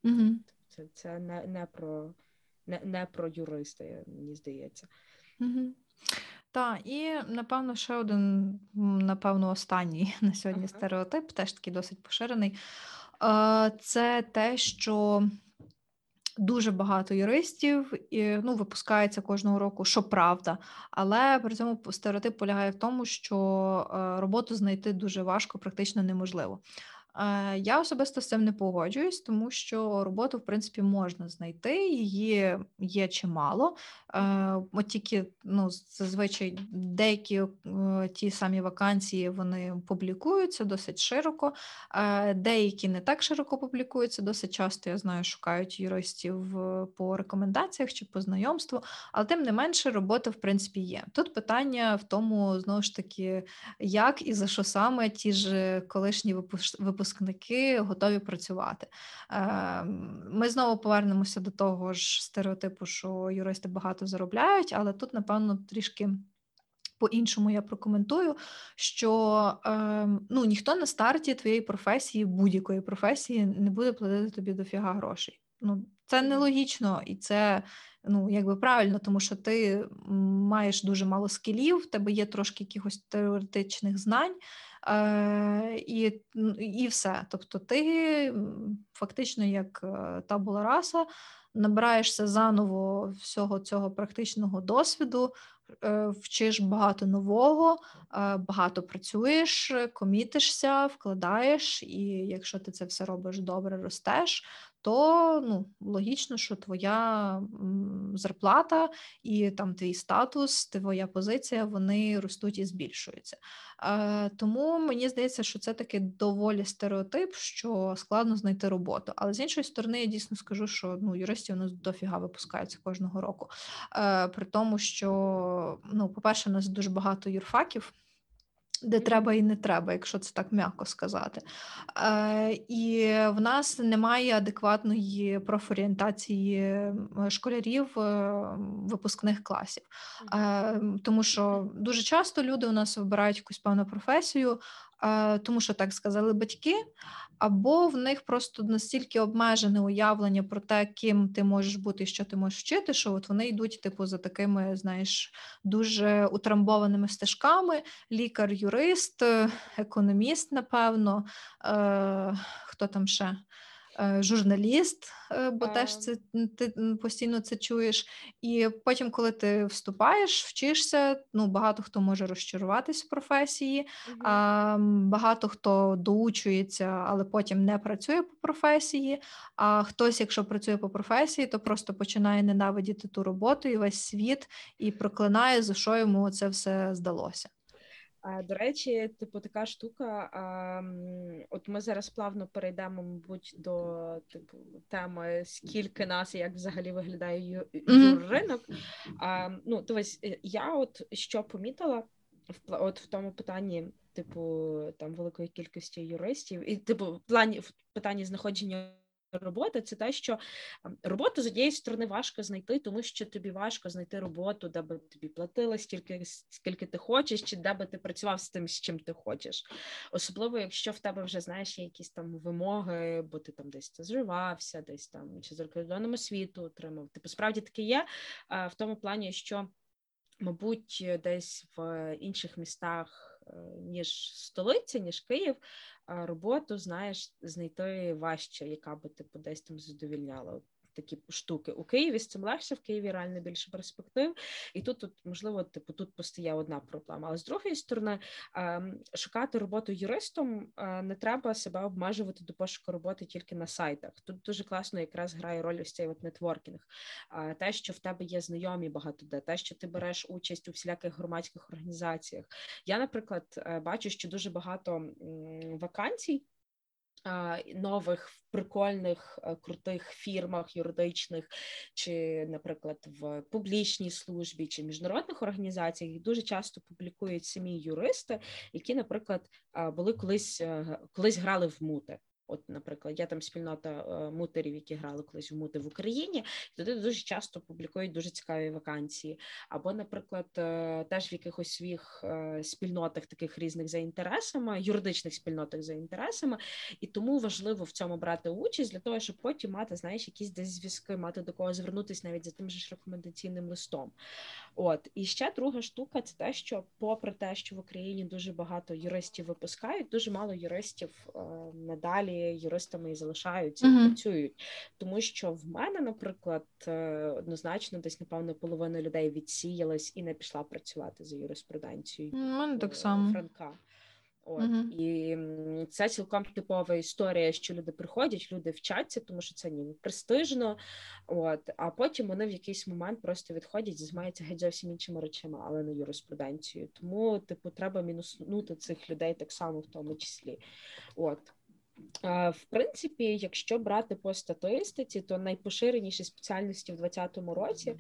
Угу. це, це не, не про не, не про юриста, мені здається. Угу. Так, і напевно ще один, напевно, останній на сьогодні Ага. стереотип, теж такий досить поширений. Е, Це те, що дуже багато юристів і, ну, випускається кожного року, що правда. Але при цьому стереотип полягає в тому, що е, роботу знайти дуже важко, практично неможливо. Я особисто з цим не погоджуюсь, тому що роботу, в принципі, можна знайти, її є чимало. Е, От тільки ну, зазвичай деякі е, ті самі вакансії вони публікуються досить широко, деякі не так широко публікуються. Досить часто я знаю, шукають юристів е, по рекомендаціях чи по знайомству, але тим не менше робота в принципі є. Тут питання в тому, знову ж таки, як і за що саме ті ж колишні випуш- випускники готові працювати. Ем, Ми знову повернемося до того ж стереотипу, що юристи багато заробляють, але тут, напевно, трішки. По-іншому я прокоментую, що ем, ну, ніхто на старті твоєї професії, будь-якої професії, не буде платити тобі дофіга грошей. Ну, це нелогічно і це ну, якби правильно, тому що ти маєш дуже мало скілів, в тебе є трошки якихось теоретичних знань, е, і, і все. Тобто ти фактично як е, табула раса набираєшся заново всього цього практичного досвіду, е, вчиш багато нового, е, багато працюєш, е, комітишся, вкладаєш, і якщо ти це все робиш добре, ростеш, то ну, логічно, що твоя зарплата і там твій статус, твоя позиція, вони ростуть і збільшуються. Е, тому мені здається, що це таки доволі стереотип, що складно знайти роботу. Але з іншої сторони, я дійсно скажу, що ну, юристів у нас дофіга випускаються кожного року. Е, при тому, що, ну, по-перше, у нас дуже багато юрфаків. Де треба і не треба, якщо це так м'яко сказати. Е, і в нас немає адекватної профорієнтації школярів е, випускних класів. Е, тому що дуже часто люди у нас вибирають якусь певну професію, тому що так сказали батьки, або в них просто настільки обмежене уявлення про те, ким ти можеш бути що ти можеш вчити, що от вони йдуть, типу, за такими, знаєш, дуже утрамбованими стежками: лікар, юрист, е, економіст, напевно, е, хто там ще. Е, Журналіст, е, бо А. теж це ти постійно це чуєш. І потім, коли ти вступаєш, вчишся, ну багато хто може розчаруватись в професії, а, багато хто доучується, але потім не працює по професії. А хтось, якщо працює по професії, то просто починає ненавидіти ту роботу і весь світ і проклинає, за що йому це все здалося. До речі, типу, така штука. От ми зараз плавно перейдемо, мабуть, до типу теми скільки нас і як взагалі виглядає юрринок. Mm-hmm. Ну, дивись, я от що помітила в от в тому питанні, типу, там великої кількості юристів, і типу, в плані в питанні знаходження роботи, це те, що роботу з однієї сторони важко знайти, тому що тобі важко знайти роботу, де би тобі платили стільки, скільки ти хочеш, чи де би ти працював з тим, з чим ти хочеш. Особливо, якщо в тебе вже знаєш є якісь там вимоги, бо ти там десь стажувався, десь там чи за кордоном освіту отримав. Типу, справді таке є в тому плані, що. Мабуть, десь в інших містах, е, ніж столиця, ніж Київ, роботу знаєш знайти важче, яка би типу десь там задовільняла такі штуки у Києві. З цим легше в Києві реально більше перспектив, і тут тут можливо, типу, тут постає одна проблема. Але з другої сторони, ем, шукати роботу юристом е, не треба себе обмежувати до пошуку роботи тільки на сайтах. Тут дуже класно якраз грає роль ось цей от нетворкінг. Те, що в тебе є знайомі багато де, те, що ти береш участь у всіляких громадських організаціях. Я, наприклад, е, бачу, що дуже багато вакансій нових прикольних е, крутих фірмах юридичних, чи, наприклад, в публічній службі чи міжнародних організаціях дуже часто публікують самі юристи, які, наприклад, були колись е, колись грали в мути. От, наприклад, я там спільнота е, мутерів, які грали колись в мути в Україні, і туди дуже часто публікують дуже цікаві вакансії. Або, наприклад, е, теж в якихось своїх е, спільнотах, таких різних за інтересами, юридичних спільнотах за інтересами, і тому важливо в цьому брати участь для того, щоб потім мати, знаєш, якісь десь зв'язки, мати до кого звернутися навіть за тим же ж рекомендаційним листом. От і ще друга штука це те, що, попри те, що в Україні дуже багато юристів випускають, дуже мало юристів надалі юристами і залишаються і uh-huh. працюють. Тому що в мене, наприклад, е, однозначно десь напевно половина людей відсіялась і не пішла працювати за юриспруденцією. У мене так само. Франка. От uh-huh. і це цілком типова історія, що люди приходять, люди вчаться, тому що це ніби престижно. От а потім вони в якийсь момент просто відходять, займаються геть зовсім іншими речами, але не юриспруденцією. Тому, типу, треба мінуснути цих людей так само, в тому числі. От в принципі, якщо брати по статистиці, то найпоширеніші спеціальності в 2020 році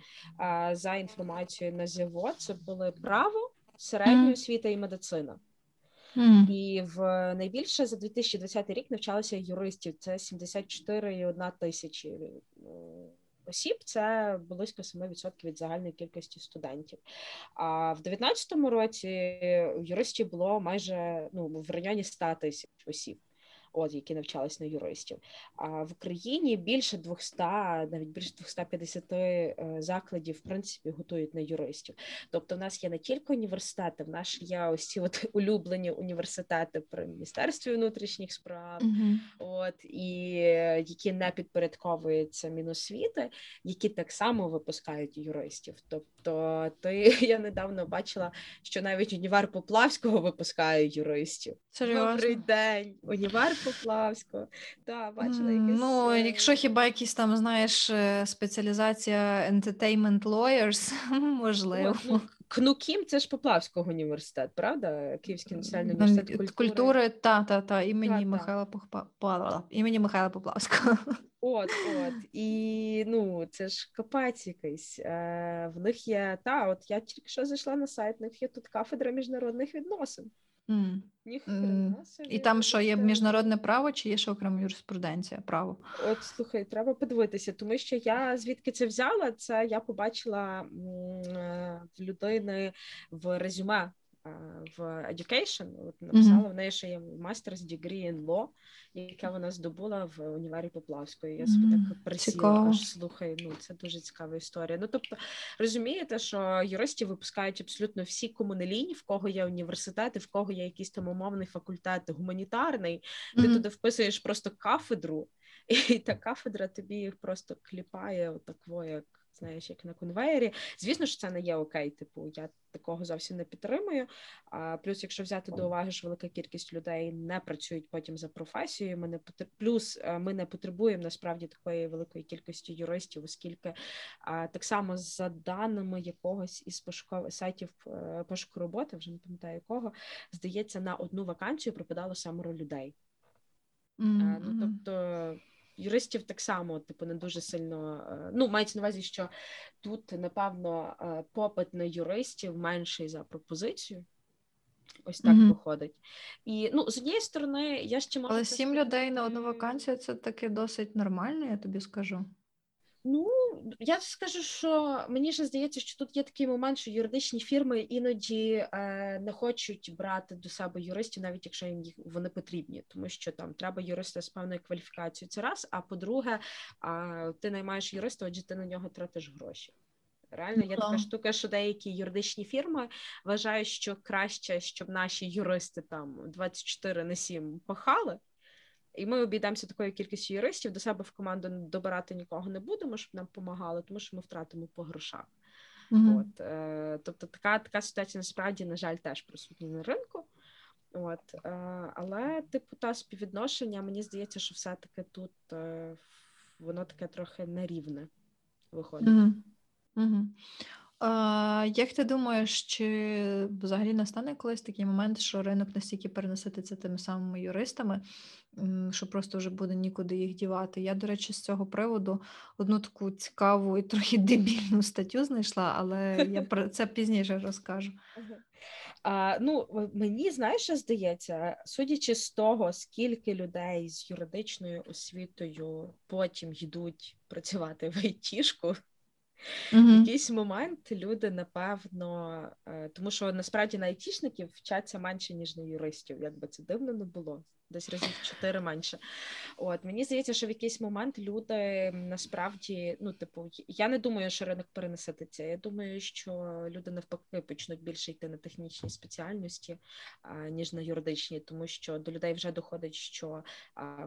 за інформацією на ЗІВО, це були право, середня освіта і медицина. Mm. І в найбільше за 2020 рік навчалося юристів. Це 74,1 тисячі е, осіб. Це близько 7% від загальної кількості студентів. А в 2019 році юристів було майже ну в районі 100 тисяч осіб от які навчались на юристів. А в Україні більше 200, навіть більше 250 е, закладів в принципі готують на юристів. Тобто, в нас є не тільки університети, в нас є ось ці от улюблені університети при міністерстві внутрішніх справ, uh-huh. от і які не підпорядковуються міносвіти, які так само випускають юристів. Тобто, ти я недавно бачила, що навіть універ Поплавського випускає юристів. Серйозно? Добрий день, універ Поплавського. Так, бачила якесь... Ну, якщо хіба якісь там, знаєш, е, спеціалізація entertainment lawyers, можливо. Ну, Кнукім це ж Поплавського університет, правда? Київський національний університет культури. Культури, та, та, та, імені та, Михайла Попла... імені Михайла Поплавського. От, от. І ну, це ж капець якийсь. Е, В них є, та, от я тільки що зайшла на сайт, в них є тут кафедра міжнародних відносин. Mm. Mm. І там що є міжнародне право, чи є ще окрема юриспруденція? Право? От слухай, треба подивитися, тому що я звідки це взяла? Це я побачила е, в людини в резюме в education. От написала mm-hmm. в неї, що є master's degree in law, яке вона здобула в універі Поплавської. Я собі mm-hmm. так присіла, аж слухай, ну це дуже цікава історія. Ну тобто розумієте, що юристів випускають абсолютно всі комунелінь, в кого є університети, в кого є якийсь там умовний факультет гуманітарний, mm-hmm. ти туди вписуєш просто кафедру, і та кафедра тобі їх просто кліпає отакво, як знаєш, як на конвеєрі. Звісно ж, це не є окей. Типу, я такого зовсім не підтримую. А плюс, якщо взяти до уваги, що велика кількість людей не працюють потім за професією, ми не потр- плюс е, ми не потребуємо насправді такої великої кількості юристів, оскільки а, так само за даними якогось із пошукових сайтів е, пошуку роботи, вже не пам'ятаю якого, здається, на одну вакансію припадало семеро людей. Е, Мгм, Ну, тобто юристів так само, типу, не дуже сильно. е, Ну, мається на увазі, що тут, напевно, е, попит на юристів менший за пропозицію. Ось так Мгм. виходить. І ну, з однієї сторони, я ще можу Але сім людей на одну вакансію це таки досить нормально, я тобі скажу. Ну, я скажу, що мені ж здається, що тут є такий момент, що юридичні фірми іноді е, не хочуть брати до себе юристів, навіть якщо їм їх вони потрібні, тому що там треба юриста з певною кваліфікацією. Це раз. А по-друге, а, ти наймаєш юриста, отже, ти на нього тратиш гроші. Реально, є така штука, що деякі юридичні фірми вважають, що краще, щоб наші юристи там 24 на 7 пахали, і ми обійдемося такою кількістю юристів, до себе в команду добирати нікого не будемо, щоб нам допомагали, тому що ми втратимо по грошах. Мгм. От, е, тобто така, така ситуація насправді, на жаль, теж присутня на ринку. От, е, але, типу, та співвідношення, мені здається, що все-таки тут е, воно таке трохи нерівне виходить. Мгм. Мгм. А, як ти думаєш, чи взагалі настане колись такий момент, що ринок настільки перенасититься тими самими юристами, що просто вже буде нікуди їх дівати? Я, до речі, з цього приводу одну таку цікаву і трохи дебільну статтю знайшла, але я про це пізніше розкажу. А, ну, мені знаєш, здається, судячи з того, скільки людей з юридичною освітою потім йдуть працювати в айтішку, в Мгм. якийсь момент люди, напевно, е, тому що насправді на айтішників вчаться менше, ніж на юристів, як би це дивно не було. Десь разів чотири менше. От мені здається, що в якийсь момент люди насправді, ну, типу, я не думаю, що ринок перенесетиться. Я думаю, що люди навпаки почнуть більше йти на технічні спеціальності, а, ніж на юридичні, тому що до людей вже доходить, що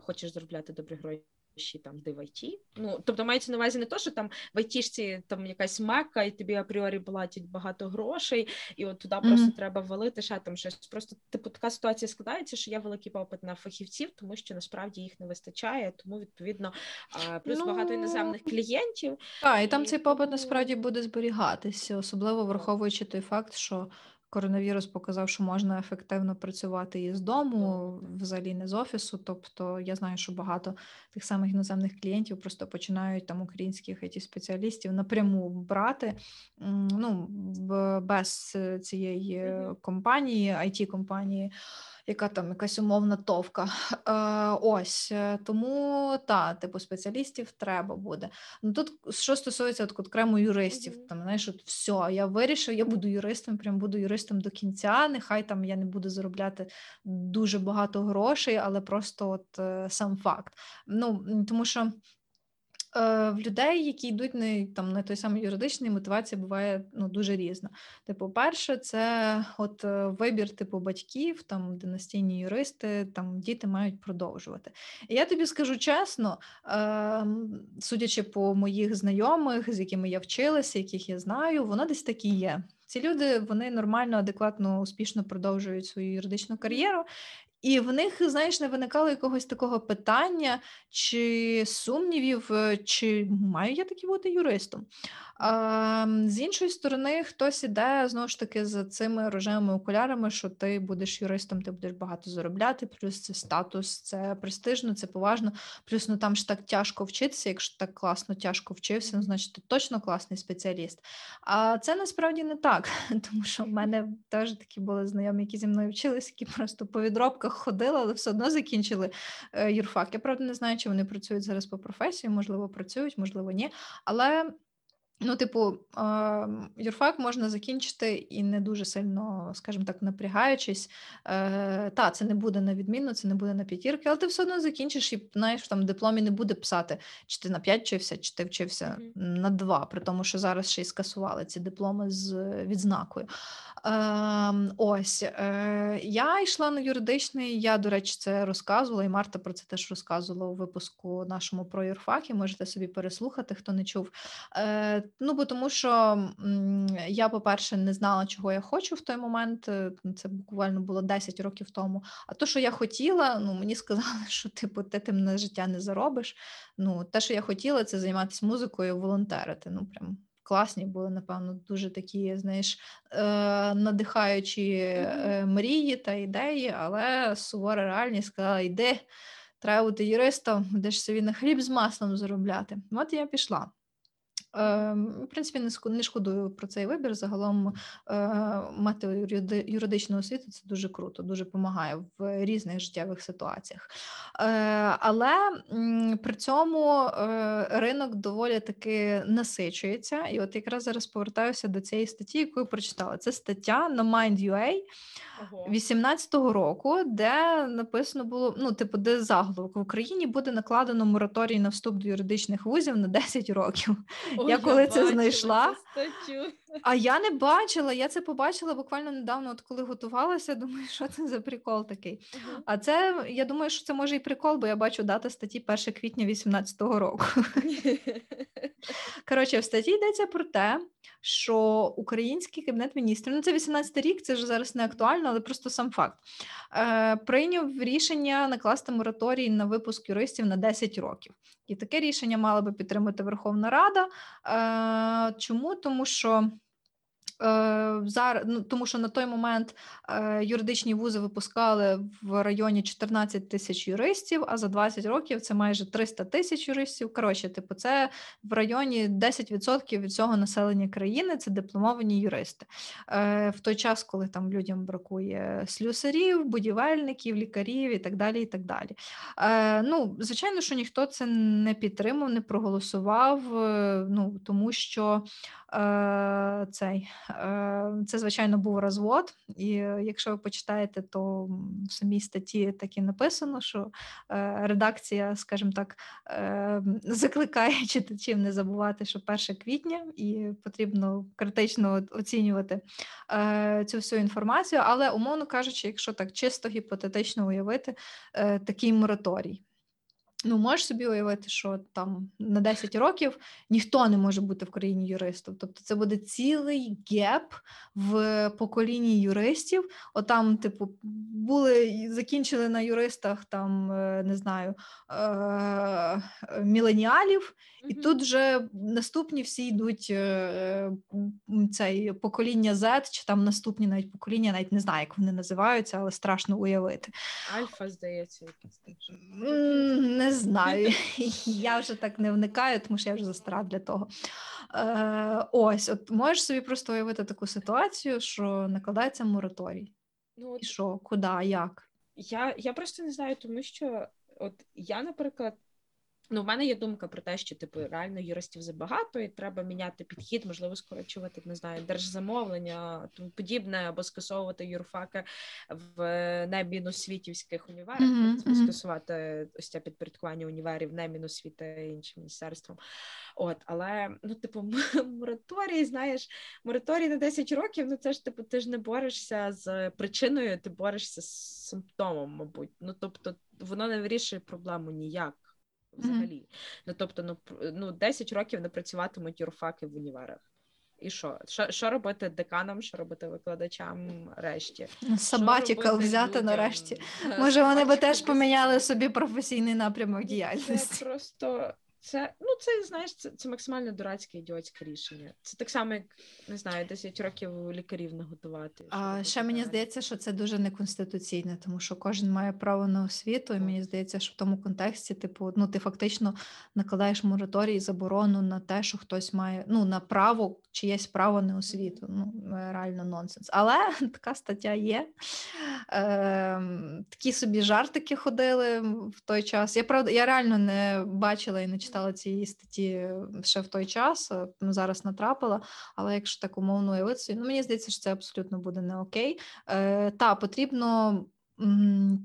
хочеш заробляти добрі гроші. Там йди в IT. Ну тобто мається на увазі не то, що там в айтішці там якась мека, і тобі апріорі платять багато грошей, і от туди Мгм. просто треба валити ще там щось. Просто типу така ситуація складається, що є великий попит на фахівців, тому що насправді їх не вистачає. Тому відповідно плюс багато Ну, іноземних клієнтів. Так, і там І цей попит насправді буде зберігатися, особливо враховуючи той факт, що коронавірус показав, що можна ефективно працювати і з дому, взагалі не з офісу. Тобто я знаю, що багато тих самих іноземних клієнтів просто починають там українських it спеціалістів напряму брати ну, без е, цієї е, компанії, it компанії яка там якась умовна товка. Е, ось е, тому та, типу, спеціалістів треба буде. Ну тут що стосується от, окремо юристів, Мгм. там знаєш, от все, я вирішив, я буду юристом, прям буду юристом до кінця. Нехай там я не буду заробляти дуже багато грошей, але просто от е, сам факт. Ну тому що. Е, В людей, які йдуть не там на той самий юридичний, мотивація буває ну дуже різна. Типу, перше, це от е, вибір типу батьків, там династійні юристи, там діти мають продовжувати. І я тобі скажу чесно, ем, судячи по моїх знайомих, з якими я вчилася, яких я знаю, воно десь так і є. Ці люди вони нормально, адекватно, успішно продовжують свою юридичну кар'єру. І в них, знаєш, не виникало якогось такого питання чи сумнівів, е, чи маю я таки бути юристом. А, з іншої сторони, хтось іде знову ж таки за цими рожевими окулярами, що ти будеш юристом, ти будеш багато заробляти, плюс це статус, це престижно, це поважно. Плюс ну там ж так тяжко вчитися. Якщо так класно тяжко вчився, ну значить ти точно класний спеціаліст. А це насправді не так, тому що в мене теж такі були знайомі, які зі мною вчились, які просто по відробках ходили, але все одно закінчили е, юрфак. Я правда не знаю, чи вони працюють зараз по професії, можливо, працюють, можливо, ні. Але Ну, типу, юрфак можна закінчити і не дуже сильно, скажімо так, напрягаючись. Е, та, це не буде на відмінно, це не буде на п'ятірки, але ти все одно закінчиш і знаєш, там в дипломі не буде писати, чи ти на 5 вчився, чи ти вчився Мгм. на 2, при тому, що зараз ще й скасували ці дипломи з е, відзнакою. Ем, ось е, я йшла на юридичний. Я, до речі, це розказувала, і Марта про це теж розказувала у випуску нашому про юрфак, і Можете собі переслухати, хто не чув. Ну, бо тому що я, по-перше, не знала, чого я хочу в той момент. е, Це буквально було 10 років тому. А то, що я хотіла, ну мені сказали, що типу ти тим на життя не заробиш. Ну, те, що я хотіла, це займатися музикою, волонтерити. Ну, прям класні були, напевно, дуже такі, знаєш, е, надихаючі е, мрії та ідеї, але сувора реальність сказала: йди, треба бути юристом, будеш собі на хліб з маслом заробляти. От я пішла. Е, в принципі, не шкодую про цей вибір. Загалом е, мати юридичну освіту це дуже круто, дуже допомагає в різних життєвих ситуаціях. Е, але при цьому ринок доволі таки насичується. І от якраз зараз повертаюся до цієї статті, яку я прочитала. Це стаття на Mind.ua. 18-го року, де написано було: ну, типу, де заголовок в Україні буде накладено мораторій на вступ до юридичних вузів на 10 років. О, я коли це бачила знайшла, це. А я не бачила, я це побачила буквально недавно, от коли готувалася. Думаю, що це за прикол такий. А це я думаю, що це може і прикол, бо я бачу дата статті 1 квітня 18-го року. Коротше, в статті йдеться про те, що український кабінет міністрів, ну це 18 рік, це ж зараз не актуально, але просто сам факт. Е, прийняв рішення накласти мораторій на випуск юристів на 10 років. І таке рішення мала би підтримати Верховна Рада. Е, чому? Тому що. Е, зараз, ну, тому що на той момент е, юридичні вузи випускали в районі 14 тисяч юристів, а за 20 років це майже 300 тисяч юристів. Коротше, типу, це в районі 10% від всього населення країни це дипломовані юристи. Е, в той час, коли там людям бракує слюсарів, будівельників, лікарів і так далі. і так далі. Ну, звичайно, що ніхто це не підтримав, не проголосував, ну, тому що цей, це, звичайно, був розвод. І е, якщо ви почитаєте, то в самій статті так і написано, що е, редакція, скажімо так, е, закликає читачів не забувати, що 1 квітня, і потрібно критично оцінювати е, цю всю інформацію. Але, умовно кажучи, якщо так чисто гіпотетично уявити, такий мораторій. Ну, можеш собі уявити, що там на 10 років ніхто не може бути в країні юристом. Тобто це буде цілий геп в поколінні юристів. Отам, типу, були закінчили на юристах там, е, не знаю, е- міленіалів, і тут вже наступні всі йдуть е, цей покоління Z, чи там наступні навіть покоління, навіть не знаю, як вони називаються, але страшно уявити. Альфа, здається, якась там. Не знаю. Я вже так не вникаю, тому що я вже застара для того. Е, ось, от можеш собі просто уявити таку ситуацію, що накладається мораторій. Ну, от І що, куди, як? Я, я просто не знаю, тому що от я, наприклад, ну, в мене є думка про те, що типу реально юристів забагато, і треба міняти підхід, можливо, скорочувати, не знаю, держзамовлення, тому подібне, або скасовувати юрфаки в неміносвітівських універах, мгм. скасувати ось це підпорядкування універів неміносвіти іншим міністерством. От, але ну, типу, мораторій, знаєш, мораторій на 10 років, ну це ж типу, ти ж не борешся з причиною, ти борешся з симптомом, мабуть. Ну тобто, воно не вирішує проблему ніяк. Взагалі, ну тобто, ну ну 10 років не працюватимуть юрфаки в універах. І що? Що, що робити деканам, що робити викладачам решті? Що Сабатікал взяти людям? нарешті. Е, Може, вони би теж поміняли собі професійний напрямок Ну, діяльності. Це просто це, ну це знаєш, це, це максимально дурацьке ідіотське рішення. Це так само, як не знаю, 10 років лікарів не готувати. А ще мені здається, що це дуже неконституційне, тому що кожен має право на освіту, і Так. мені здається, що в тому контексті, типу, ну ти фактично накладаєш мораторій, заборону на те, що хтось має ну на право чиєсь право на освіту. Ну е, реально нонсенс. Але така стаття є. Ем, такі собі жартики ходили в той час. Я правда, я реально не бачила і не читала цієї статті ще в той час. е, ну, Зараз натрапила. Але якщо так умовно уявити, ну мені здається, що це абсолютно буде не окей. Е, та потрібно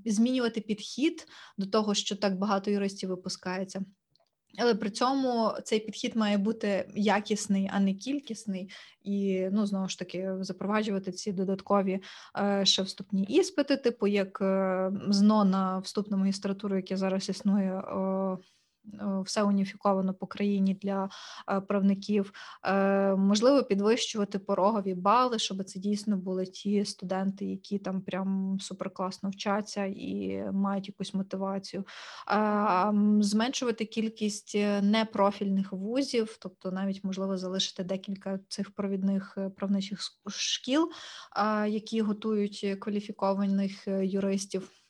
змінювати підхід до того, що так багато юристів випускається. Але при цьому цей підхід має бути якісний, а не кількісний, і ну знову ж таки запроваджувати ці додаткові е, ще вступні іспити, типу як е, ЗНО на вступ на магістратуру, яке зараз існує. Е, все уніфіковано по країні для правників. Можливо, підвищувати порогові бали, щоб це дійсно були ті студенти, які там прям суперкласно вчаться і мають якусь мотивацію. Зменшувати кількість непрофільних вузів, тобто навіть можливо залишити декілька цих провідних правничих шкіл, які готують кваліфікованих юристів.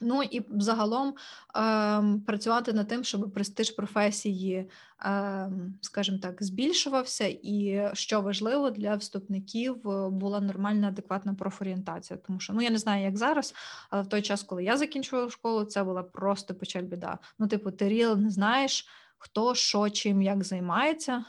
Ну і загалом е, працювати над тим, щоб престиж професії, е, скажімо так, збільшувався, і що важливо для вступників е, була нормальна, адекватна профорієнтація. Тому що ну я не знаю, як зараз, але в той час, коли я закінчувала школу, це була просто печаль біда. Ну, типу, ти ріл не знаєш. Хто що чим як займається,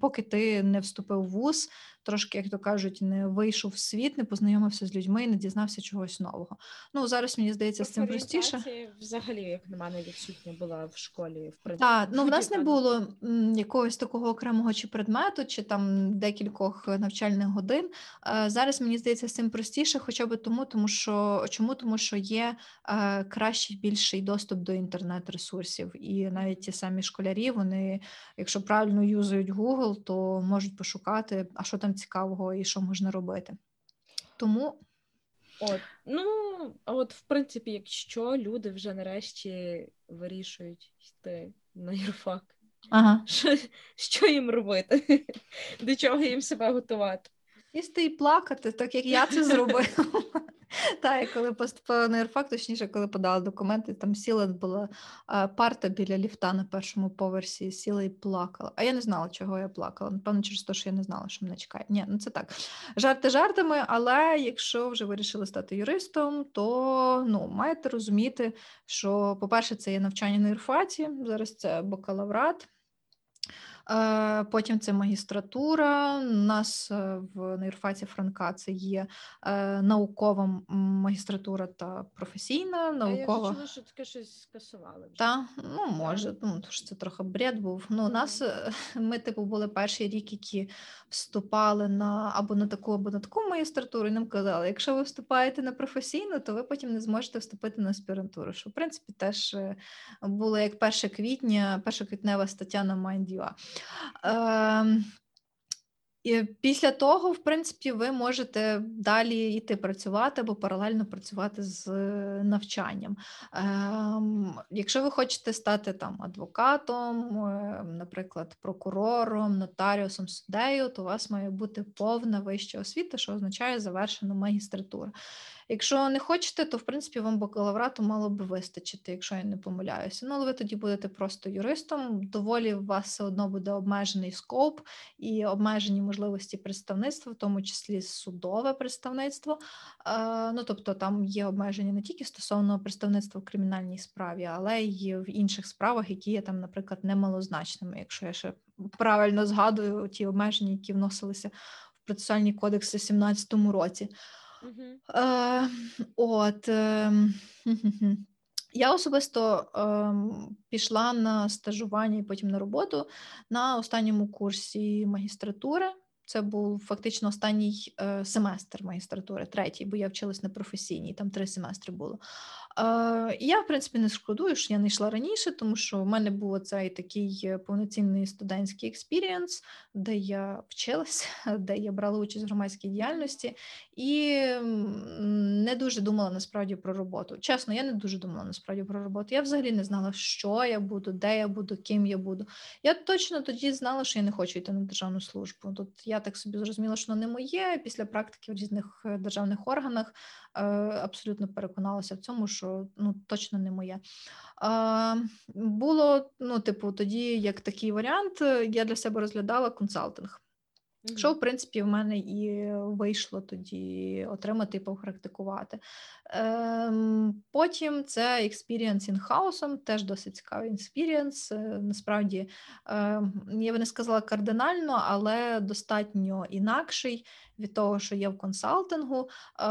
поки ти не вступив в вуз, трошки, як то кажуть, не вийшов в світ, не познайомився з людьми, не дізнався чогось нового. Ну зараз мені здається, з цим простіше. Взагалі, як на мене, відсутня була в школі. В принципі. Так, ну в нас не було якогось такого окремого чи предмету, чи там декількох навчальних годин. Е, зараз мені здається, з цим простіше, хоча б тому, тому що чому тому, що є е, кращий більший доступ до інтернет-ресурсів, і навіть ті самі школярі, вони, якщо правильно юзають Google, то можуть пошукати, а що там цікавого і що можна робити. Тому. От, ну, а от, в принципі, якщо люди вже нарешті вирішують йти на юрфак, ага. що, що їм робити? До чого їм себе готувати? Їсти і плакати, так як я це зробила. Так, і коли на юрфак, точніше, коли подала документи, там сіла була парта біля ліфта на першому поверсі, сіла і плакала. А я не знала, чого я плакала. Напевно, через те, що я не знала, що мене чекає. Ні, ну це так. Жарти жартами, але якщо вже вирішили стати юристом, то ну, маєте розуміти, що, по-перше, це є навчання на юрфаці, зараз це бакалаврат. Е, потім це магістратура. У нас е, в Нейрфаці Франка це є е, наукова магістратура та професійна. наукова. А я чула, що таке щось скасували. вже. Так, ну може, ну тому що це трохи бред був. Ну, у нас ми, типу, були перший рік, які вступали на або на таку, або на таку магістратуру, і нам казали, якщо ви вступаєте на професійну, то ви потім не зможете вступити на аспірантуру. Що в принципі теж було як 1 квітня, перша квітнева стаття на Mind.ua. Ем, і Після того, в принципі, ви можете далі йти працювати або паралельно працювати з навчанням. Ем, Якщо ви хочете стати там адвокатом, е, наприклад, прокурором, нотаріусом, суддею, то у вас має бути повна вища освіта, що означає завершена магістратура. Якщо не хочете, то в принципі вам бакалаврату мало би вистачити, якщо я не помиляюся. Ну, але ви тоді будете просто юристом. Доволі у вас все одно буде обмежений скоп і обмежені можливості представництва, в тому числі судове представництво. Ну тобто там є обмеження не тільки стосовно представництва в кримінальній справі, але й в інших справах, які є там, наприклад, немалозначними, якщо я ще правильно згадую ті обмеження, які вносилися в процесуальні кодекси в 2017 році. Е, От е, я особисто е, пішла на стажування і потім на роботу на останньому курсі магістратури. Це був фактично останній е, семестр магістратури, третій, бо я вчилась на професійній, там три семестри було. Я, в принципі, не шкодую, що я не йшла раніше, тому що в мене був цей такий е, повноцінний студентський experience, де я вчилася, де я брала участь в громадській діяльності і не дуже думала насправді про роботу. Чесно, я не дуже думала насправді про роботу. Я взагалі не знала, що я буду, де я буду, ким я буду. Я точно тоді знала, що я не хочу йти на державну службу. Тут я так собі зрозуміла, що воно не моє. Після практики в різних е, державних органах абсолютно переконалася в цьому, що ну точно не моє. Е, було ну, типу, тоді як такий варіант, я для себе розглядала консалтинг. Mm-hmm. Що, в принципі, в мене і вийшло тоді отримати і попрактикувати. Ем, Потім це experience in-house ом, теж досить цікавий experience. Насправді, ем, я би не сказала кардинально, але достатньо інакший від того, що є в консалтингу. Е,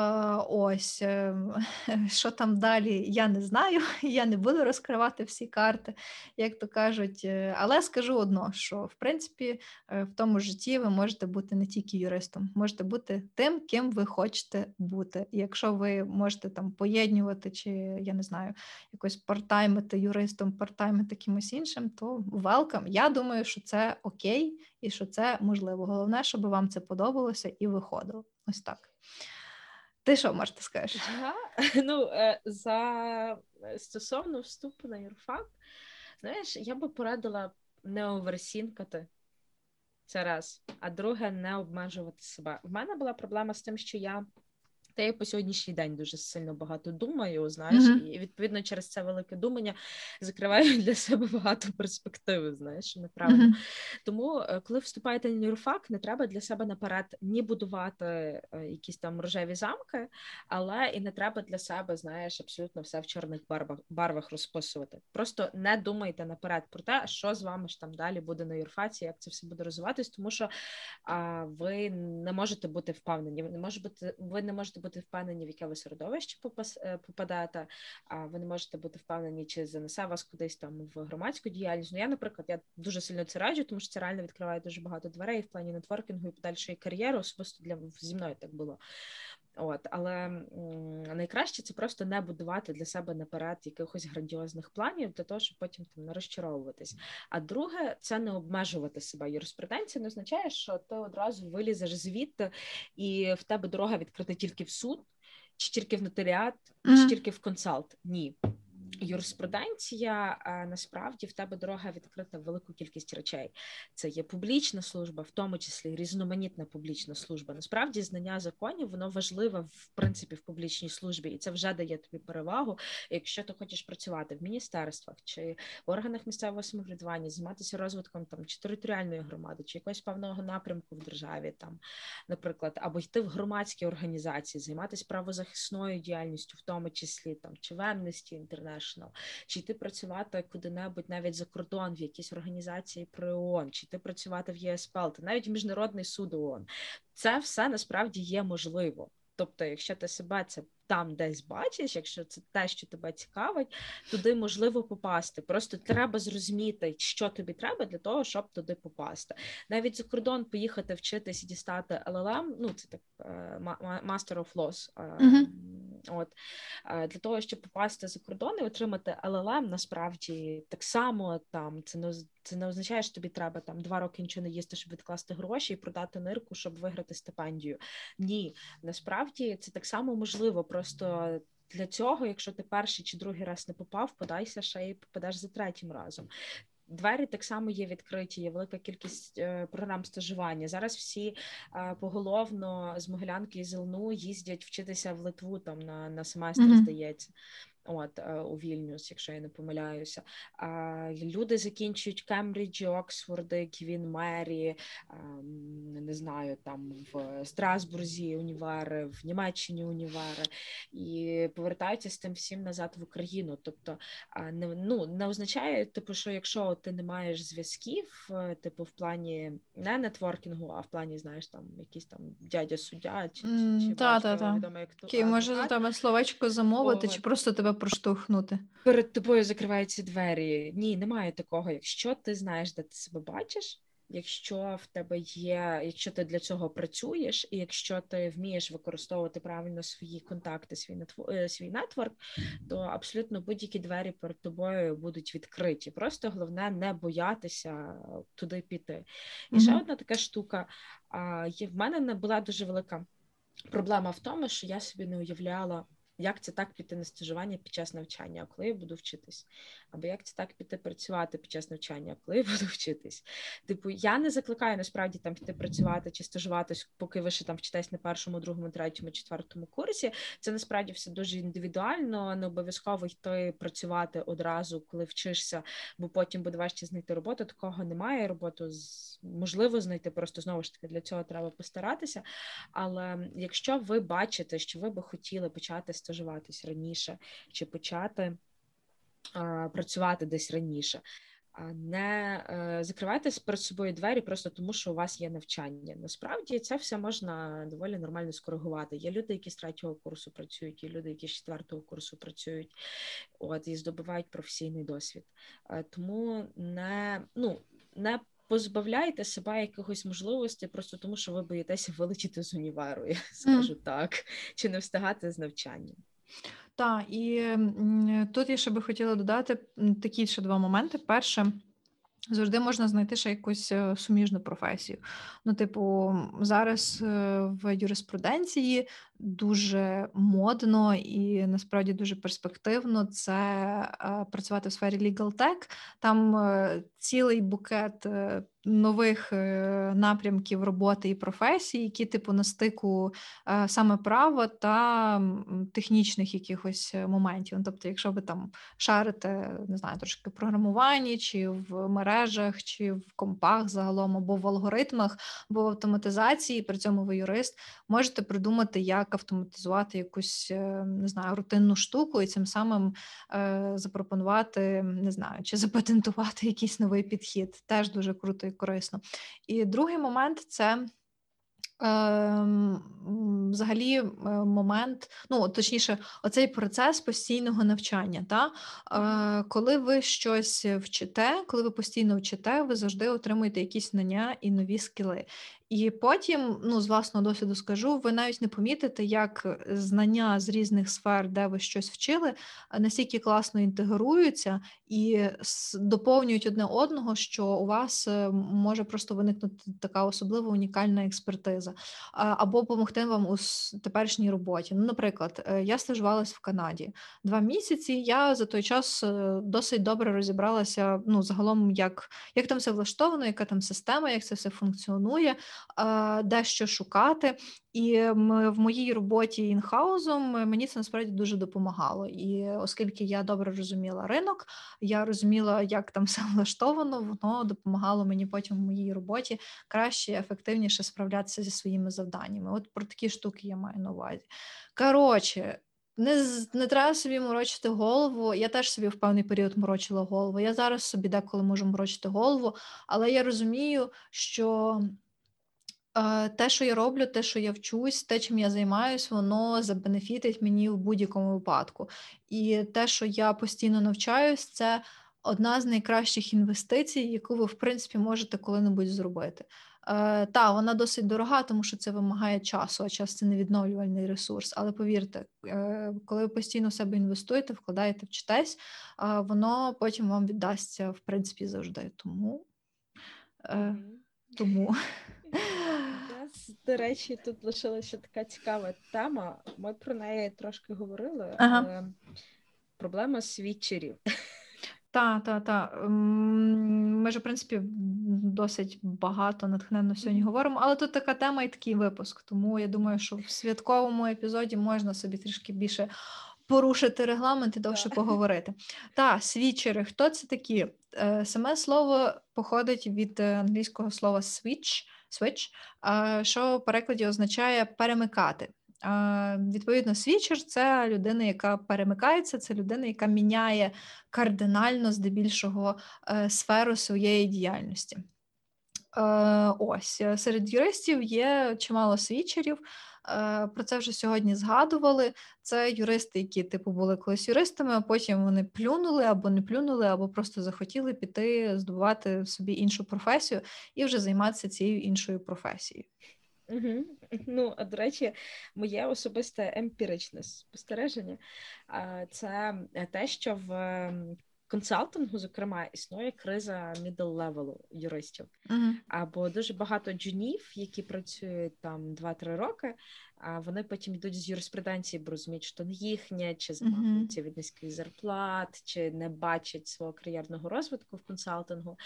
ось е, що там далі, я не знаю. Я не буду розкривати всі карти, як то кажуть. Е, але скажу одно: що в принципі в тому житті ви можете бути не тільки юристом, можете бути тим, ким ви хочете бути. І якщо ви можете там поєднувати, чи я не знаю, якось партаймити юристом, партаймити кимось іншим, то welcome. Я думаю, що це окей і що це можливо. Головне, щоб вам це подобалося і виходило. Ось так. Ти що можете скажеш? Ага. Ну, е, за стосовно вступу на юрфак, знаєш, я би порадила не оверсінкати. Це раз. А друге, не обмежувати себе. В мене була проблема з тим, що я та я по сьогоднішній день дуже сильно багато думаю, знаєш, Мгм. і відповідно через це велике думання закриваю для себе багато перспективи, знаєш, неправильно. Мгм. Тому, е, коли вступаєте на юрфак, не треба для себе наперед ні будувати е, якісь там рожеві замки, але і не треба для себе, знаєш, абсолютно все в чорних барвах, барвах розписувати. Просто не думайте наперед про те, що з вами ж там далі буде на юрфаці, як це все буде розвиватись, тому що а, ви не можете бути впевнені. Ви не можете бути, ви не можете бути впевнені, в яке ви середовище попадаєте. А ви не можете бути впевнені, чи занесе вас кудись там в громадську діяльність. Ну я, наприклад, я дуже сильно це раджу, тому що це реально відкриває дуже багато дверей в плані нетворкінгу і подальшої кар'єри. Особисто для зі мною так було. От, але найкраще це просто не будувати для себе наперед якихось грандіозних планів для того, щоб потім там не розчаровуватись. А друге, це не обмежувати себе. Юриспруденція не означає, що ти одразу вилізеш звідти, і в тебе дорога відкрита тільки в суд, чи тільки в нотаріат, чи тільки в консалт. Ні. Юриспруденція насправді в тебе дорога відкрита в велику кількість речей. Це є публічна служба, в тому числі різноманітна публічна служба. Насправді знання законів воно важливе в принципі в публічній службі, і це вже дає тобі перевагу, якщо ти хочеш працювати в міністерствах чи в органах місцевого самоврядування, займатися розвитком там чи територіальної громади, чи якогось певного напрямку в державі, там, наприклад, або йти в громадські організації, займатися правозахисною діяльністю, в тому числі там чи в Amnesty чи йти працювати куди-небудь навіть за кордон в якісь організації при ООН, чи йти працювати в ЄСПЛ, та навіть в міжнародний суд ООН. Це все насправді є можливо. Тобто, якщо ти себе це там десь бачиш, якщо це те, що тебе цікавить, туди можливо попасти. Просто треба зрозуміти, що тобі треба для того, щоб туди попасти. Навіть за кордон поїхати вчитись і дістати LLM, ну це так е, Master of Laws, Мгм. От е, для того, щоб попасти за кордон і отримати LLM, насправді так само там це не це не означає, що тобі треба там два роки нічого не їсти, щоб відкласти гроші і продати нирку, щоб виграти стипендію. Ні, насправді це так само можливо. Просто для цього, якщо ти перший чи другий раз не попав, подайся ще і попадеш за третім разом. Двері так само є відкриті, є велика кількість е, програм стажування. Зараз всі е, поголовно з Могилянки і Зелну їздять вчитися в Литву там на, на семестр, Мгм. здається. От е, у Вільнюс, якщо я не помиляюся. Люди закінчують Кембриджі, Оксфорди, Квін Мері, ем, не знаю, там в Страсбурзі універи, в Німеччині універи, і повертаються з тим всім назад в Україну. Тобто, не ну не означає, типу, що якщо ти не маєш зв'язків, е, типу, в плані не нетворкінгу, а в плані, знаєш, там якийсь там дядя суддя чи, чи, чи та, та, батько та. відомий як Окей, може за тебе словечко замовити, чи просто тебе проштовхнути? перед тобою закриваються двері. Ні, немає такого. Якщо ти знаєш, де ти себе бачиш, якщо в тебе є, якщо ти для цього працюєш, і якщо ти вмієш використовувати правильно свої контакти, свій нетво- е, свій нетворк, то абсолютно будь-які двері перед тобою будуть відкриті. Просто головне не боятися туди піти. І ще одна така штука. А, є в мене не була дуже велика проблема в тому, що я собі не уявляла. Як це так піти на стажування під час навчання, коли я буду вчитись? Або як це так піти працювати під час навчання, коли я буду вчитись? Типу, я не закликаю насправді там піти працювати чи стажуватись, поки ви ще там вчитесь на першому, другому, третьому, четвертому курсі. Це насправді все дуже індивідуально, не обов'язково йти працювати одразу, коли вчишся, бо потім буде важче знайти роботу. Такого немає. Роботу можливо знайти, просто знову ж таки для цього треба постаратися. Але якщо ви бачите, що ви би хотіли почати стажуватись раніше, чи почати працювати десь раніше. Не е, закривайте перед собою двері просто тому, що у вас є навчання. Насправді це все можна доволі нормально скоригувати. Є люди, які з третього курсу працюють, є люди, які з четвертого курсу працюють, от і здобувають професійний досвід. Е, Тому не ну не позбавляєте себе якихось можливостей просто тому, що ви боїтеся вилетіти з універу, я скажу mm. так, чи не встигати з навчанням. Так, і тут я ще би хотіла додати такі ще два моменти. Перше, Завжди можна знайти ще якусь е, суміжну професію. Ну, типу, зараз е, в юриспруденції дуже модно і насправді дуже перспективно це е, працювати в сфері legal tech. Там цілий букет нових напрямків роботи і професій, які типу на стику саме права та технічних якихось моментів. Ну, тобто, якщо ви там шарите, не знаю, трошки програмуванні чи в мережах, чи в компах загалом, або в алгоритмах, або в автоматизації, при цьому ви юрист, можете придумати, як автоматизувати якусь е, не знаю, рутинну штуку і цим самим е, запропонувати, не знаю, чи запатентувати якийсь новий підхід. Теж дуже круто і корисно. І другий момент це. Ем, взагалі, е, момент, ну точніше, оцей процес постійного навчання. Та? Коли ви щось вчите, коли ви постійно вчите, ви завжди отримуєте якісь знання і нові скіли. І потім, ну, з власного досвіду скажу, ви навіть не помітите, як знання з різних сфер, де ви щось вчили, настільки класно інтегруються і доповнюють одне одного, що у вас е, може просто виникнути така особлива унікальна експертиза, або допомогти вам у теперішній роботі. Ну, наприклад, е, я стажувалась в Канаді два місяці. Я за той час е, досить добре розібралася. Ну, загалом, як, як там все влаштовано, яка там система, як це все функціонує дещо шукати. І в моїй роботі інхаузом мені це насправді дуже допомагало. І оскільки я добре розуміла ринок, я розуміла, як там все влаштовано, воно допомагало мені потім в моїй роботі краще, ефективніше справлятися зі своїми завданнями. От про такі штуки я маю на увазі. Коротше. Не не треба собі морочити голову. Я теж собі в певний період морочила голову. Я зараз собі деколи можу морочити голову, але я розумію, що те, що я роблю, те, що я вчусь, те, чим я займаюсь, воно забенефітить мені в будь-якому випадку. І те, що я постійно навчаюсь, це одна з найкращих інвестицій, яку ви, в принципі, можете коли-небудь зробити. Е, Та, вона досить дорога, тому що це вимагає часу, а час це невідновлювальний ресурс. Але повірте, е, коли ви постійно в себе інвестуєте, вкладаєте, вчитесь, е, воно потім вам віддасться в принципі завжди. Тому. Е, тому. До речі, тут лишилася така цікава тема. Ми про неї трошки говорили, ага. але проблема свідчерів. Так, так, так. Ми ж, в принципі, досить багато натхненно сьогодні говоримо, але тут така тема і такий випуск. Тому я думаю, що в святковому епізоді можна собі трішки більше порушити регламент і довше поговорити. Та, свічери, хто це такі? Е, саме слово походить від е, англійського слова switch, switch, що в перекладі означає перемикати. Відповідно, свічер це людина, яка перемикається, це людина, яка міняє кардинально здебільшого е, сферу своєї діяльності. Ось серед юристів є чимало свічерів. Е, про це вже сьогодні згадували. Це юристи, які типу були колись юристами, а потім вони плюнули або не плюнули, або просто захотіли піти здобувати собі іншу професію і вже займатися цією іншою професією. Угу. Ну, а до речі, моє особисте емпіричне спостереження це те, що в консалтингу, зокрема, існує криза middle левелу юристів, uh-huh. або дуже багато джунів, які працюють там 2-3 роки, а вони потім йдуть з юриспруденції, бо розуміють, що не їхнє, чи uh-huh. від низьких зарплат, чи не бачать свого кар'єрного розвитку в консалтингу.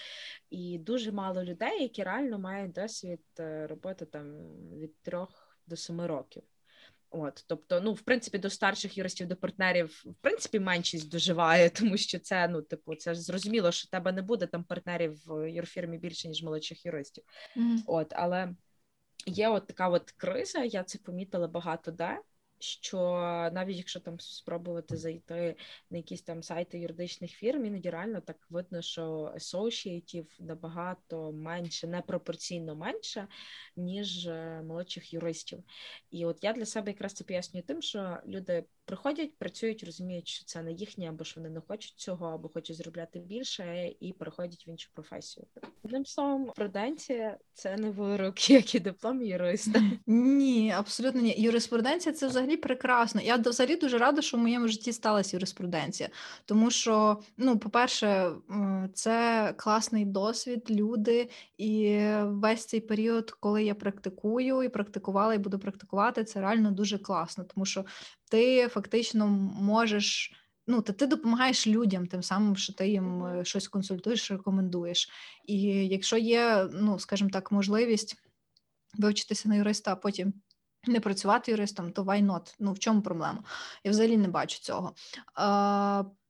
І дуже мало людей, які реально мають досвід е, роботи там від трьох до семи років. От, тобто, ну, в принципі, до старших юристів, до партнерів, в принципі, меншість доживає, тому що це, ну, типу, це ж зрозуміло, що тебе не буде там партнерів в юрфірмі більше, ніж молодших юристів. Mm-hmm. От, але є от така от криза, я це помітила багато де що навіть якщо там спробувати зайти на якісь там сайти юридичних фірм, іноді реально так видно, що асоцієтів набагато менше, непропорційно менше, ніж е, молодших юристів. І от я для себе якраз це пояснюю тим, що люди приходять, працюють, розуміють, що це не їхнє, або що вони не хочуть цього, або хочуть заробляти більше, і переходять в іншу професію. Одним словом, пруденція це не вирок, як і диплом юриста. Ні, абсолютно ні. Юриспруденція це взагалі прекрасно. Я взагалі дуже рада, що в моєму житті сталася юриспруденція, тому що, ну, по-перше, це класний досвід, люди, і весь цей період, коли я практикую і практикувала, і буду практикувати, це реально дуже класно, тому що ти фактично можеш. Ну, то ти допомагаєш людям, тим самим, що ти їм е, щось консультуєш, рекомендуєш. І якщо є, ну скажімо так, можливість вивчитися на юриста, а потім не працювати юристом, то why not? Ну в чому проблема? Я взагалі не бачу цього.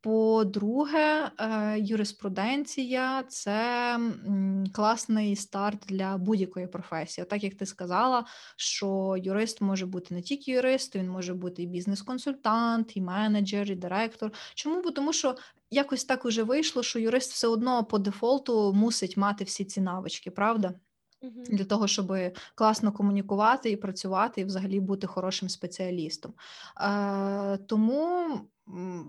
По-друге, е, юриспруденція це класний старт для будь-якої професії. Так як ти сказала, що юрист може бути не тільки юрист, він може бути і бізнес-консультант, і менеджер, і директор. Чому? Бо тому що якось так уже вийшло, що юрист все одно по дефолту мусить мати всі ці навички, правда? Для того, щоб класно комунікувати і працювати, і взагалі бути хорошим спеціалістом. Е, Тому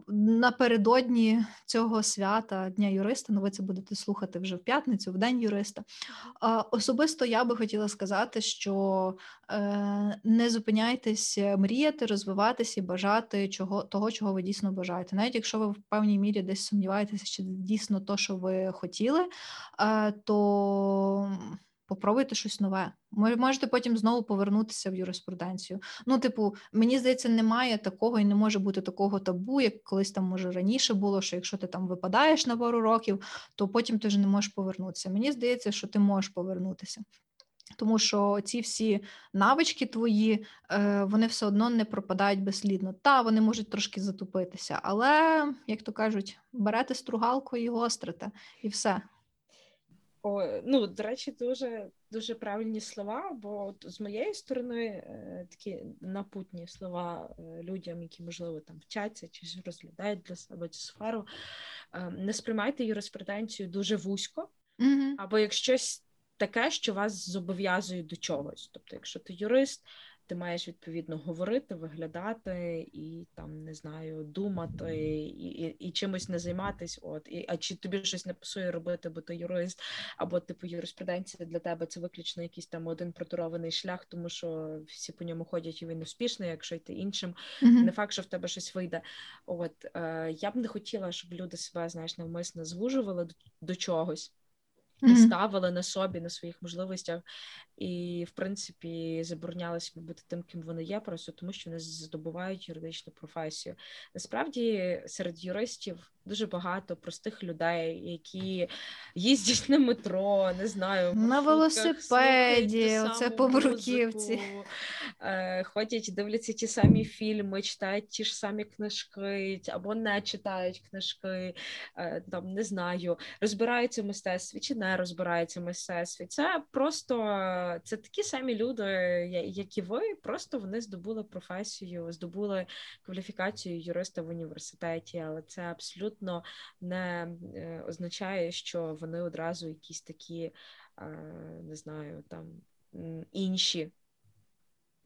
напередодні цього свята Дня юриста, ну ви це будете слухати вже в п'ятницю, в День юриста. Е, особисто я би хотіла сказати, що е, не зупиняйтесь мріяти, розвиватися і бажати чого, того, чого ви дійсно бажаєте. Навіть якщо ви в певній мірі десь сумніваєтеся, чи дійсно то, що ви хотіли, е, то попробуйте щось нове. Ви можете потім знову повернутися в юриспруденцію. Ну, типу, мені здається, немає такого і не може бути такого табу, як колись там може раніше було, що якщо ти там випадаєш на пару років, то потім ти вже не можеш повернутися. Мені здається, що ти можеш повернутися. Тому що ці всі навички твої, е, вони все одно не пропадають безслідно. Та вони можуть трошки затупитися, але, як то кажуть, берете стругалку і гострите, і все. О, ну, до речі, дуже дуже правильні слова, бо от з моєї сторони е, такі напутні слова е, людям, які, можливо, там вчаться чи розглядають для себе цю сферу. Е, не сприймайте юриспруденцію дуже вузько, mm-hmm. або як щось таке, що вас зобов'язує до чогось. Тобто, якщо ти юрист, ти маєш відповідно говорити, виглядати і там не знаю, думати і і, і чимось не займатись. От і а чи тобі щось не пасує робити, бо ти юрист, або типу юриспруденція для тебе це виключно якийсь там один проторований шлях, тому що всі по ньому ходять і він успішний, якщо йти іншим, mm-hmm. не факт, що в тебе щось вийде. От е, я б не хотіла, щоб люди себе знаєш навмисно звужували до, до чогось mm-hmm. ставили на собі, на своїх можливостях, і, в принципі, забороняли собі бути тим, ким вони є, просто тому що вони здобувають юридичну професію. Насправді, серед юристів дуже багато простих людей, які їздять на метро, не знаю, на велосипеді, це по бруківці. Ходять, дивляться ті самі фільми, читають ті ж самі книжки, або не читають книжки, е, там не знаю, розбираються в мистецтві чи не розбираються в мистецтві. Це просто це такі самі люди, як і ви, просто вони здобули професію, здобули кваліфікацію юриста в університеті, але це абсолютно не е, означає, що вони одразу якісь такі, не знаю, там інші.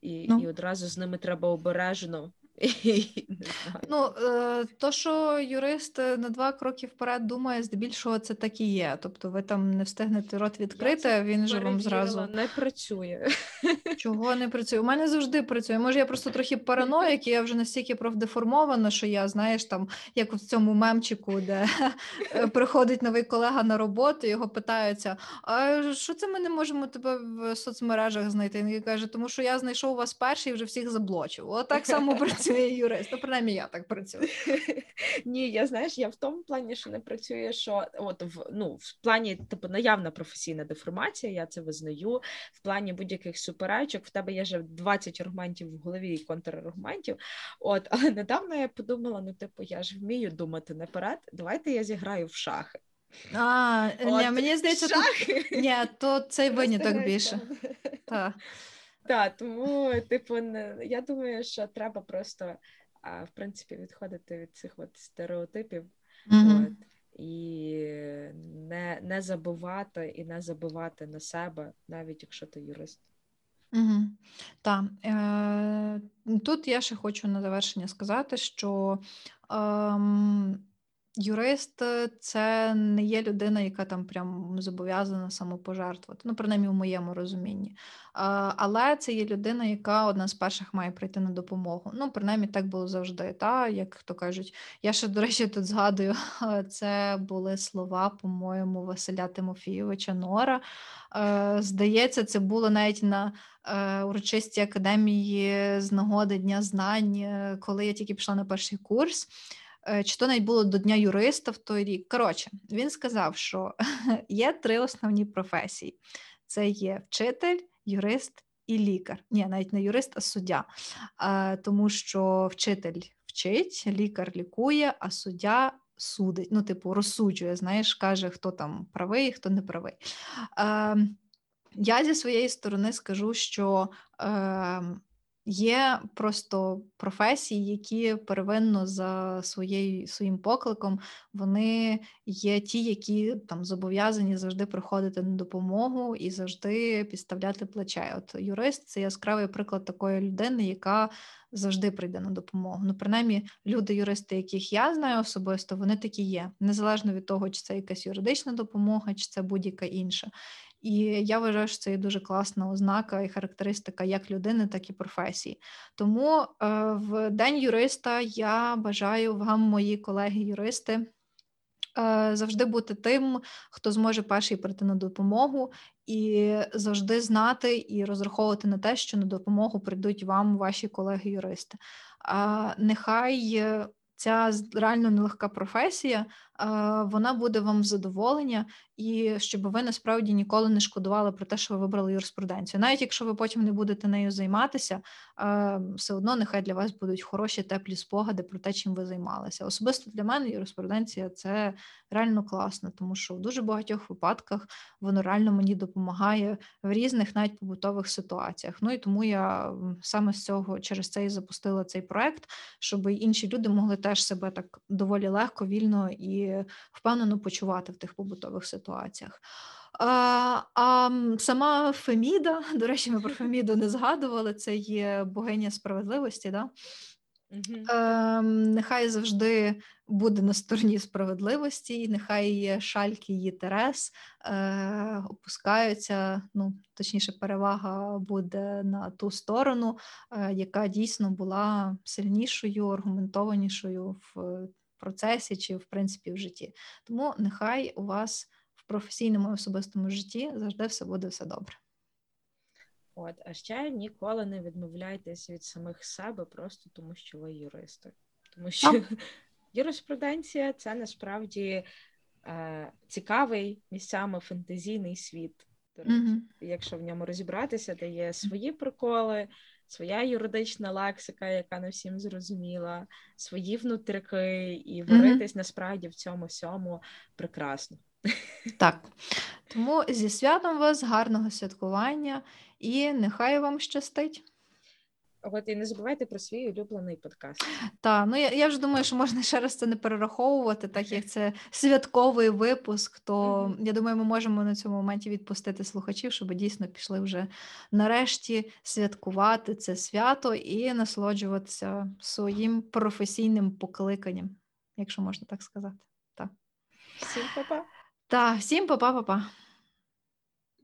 І ну. і одразу з ними треба обережно Ну, е, то, що юрист е, на два кроки вперед думає, здебільшого це так і є. Тобто ви там не встигнете рот відкрити, він же вам зразу не працює. Чого не працює? У мене завжди працює. Може, я просто трохи параноїк, і я вже настільки профдеформована, що я, знаєш, там, як в цьому мемчику, де приходить новий колега на роботу, його питаються: а що це ми не можемо тебе в соцмережах знайти? Він каже, тому що я знайшов вас перший і вже всіх заблочив. Отак само працює працює юрист. Ну, принаймні, я так працюю. Ні, я знаєш, я в тому плані, що не працює, що от в ну в плані типу наявна професійна деформація, я це визнаю. В плані будь-яких суперечок в тебе є вже 20 аргументів в голові і контраргументів. От, але недавно я подумала: ну, типу, я ж вмію думати наперед. Давайте я зіграю в шахи. А, От, ні, Мені здається. Тут... Ні, то цей виняток більше. Так. Так, тому, типу, я думаю, що треба просто в принципі відходити від цих от стереотипів mm-hmm. от, і не не забувати і не забувати на себе, навіть якщо ти юрист. Угу. Так. Е, Тут я ще хочу на завершення сказати, що ем, юрист це не є людина, яка там прям зобов'язана самопожертвувати. Ну, принаймні, в моєму розумінні. Е, але це є людина, яка одна з перших має прийти на допомогу. Ну, принаймні, так було завжди. Та? Як то кажуть, я ще, до речі, тут згадую, це були слова, по-моєму, Василя Тимофійовича Нора. Е, Здається, це було навіть на е, урочистій академії з нагоди Дня знань, е, коли я тільки пішла на перший курс. Е, чи то навіть було до Дня юриста в той рік. Коротше, він сказав, що є три основні професії: це є вчитель, юрист і лікар. Ні, навіть не юрист, а суддя. Е, тому що вчитель вчить, лікар лікує, а суддя судить. Ну, типу, розсуджує, знаєш, каже, хто там правий, хто не правий. Е, я зі своєї сторони скажу, що е, є просто професії, які первинно за своєю своїм покликом вони є ті, які там зобов'язані завжди приходити на допомогу і завжди підставляти плече. От юрист це яскравий приклад такої людини, яка завжди прийде на допомогу. Ну, принаймні, люди-юристи, яких я знаю особисто, вони такі є, незалежно від того, чи це якась юридична допомога, чи це будь-яка інша. І я вважаю, що це є дуже класна ознака і характеристика як людини, так і професії. Тому е, в день юриста я бажаю вам, мої колеги-юристи, е, завжди бути тим, хто зможе перший прийти на допомогу, і завжди знати і розраховувати на те, що на допомогу прийдуть вам ваші колеги-юристи. А нехай ця реально нелегка професія, вона буде вам задоволення, і щоб ви насправді ніколи не шкодували про те, що ви вибрали юриспруденцію. Навіть якщо ви потім не будете нею займатися, все одно нехай для вас будуть хороші теплі спогади про те, чим ви займалися. Особисто для мене юриспруденція це реально класно, тому що в дуже багатьох випадках воно реально мені допомагає в різних навіть побутових ситуаціях. Ну і тому я саме з цього через це і запустила цей проект, щоб інші люди могли теж себе так доволі легко, вільно і впевнено почувати в тих побутових ситуаціях. А а сама Феміда, до речі, ми про Феміду не згадували, це є богиня справедливості. Да? Mm-hmm. Е, Нехай завжди буде на стороні справедливості, нехай шальки її терес е, опускаються. Ну, точніше, перевага буде на ту сторону, е, яка дійсно була сильнішою, аргументованішою в процесі чи в принципі в житті. Тому нехай у вас в професійному і особистому житті завжди все буде все добре. От, а ще ніколи не відмовляйтесь від самих себе, просто тому що ви юристи. Тому що а. юриспруденція це насправді е, цікавий місцями фантазійний світ. Mm-hmm. якщо в ньому розібратися, де є свої приколи, своя юридична лексика, яка не всім зрозуміла, свої внутрики, і варитись mm-hmm. насправді в цьому всьому прекрасно. Так. Тому зі святом вас, гарного святкування і нехай вам щастить. От і не забувайте про свій улюблений подкаст. Так, ну я я вже думаю, що можна ще раз це не перераховувати, так як це святковий випуск. То mm-hmm. я думаю, ми можемо на цьому моменті відпустити слухачів, щоб дійсно пішли вже нарешті святкувати це свято і насолоджуватися своїм професійним покликанням, якщо можна так сказати. Так. Всім па-па. Так, всім па-па-па-па.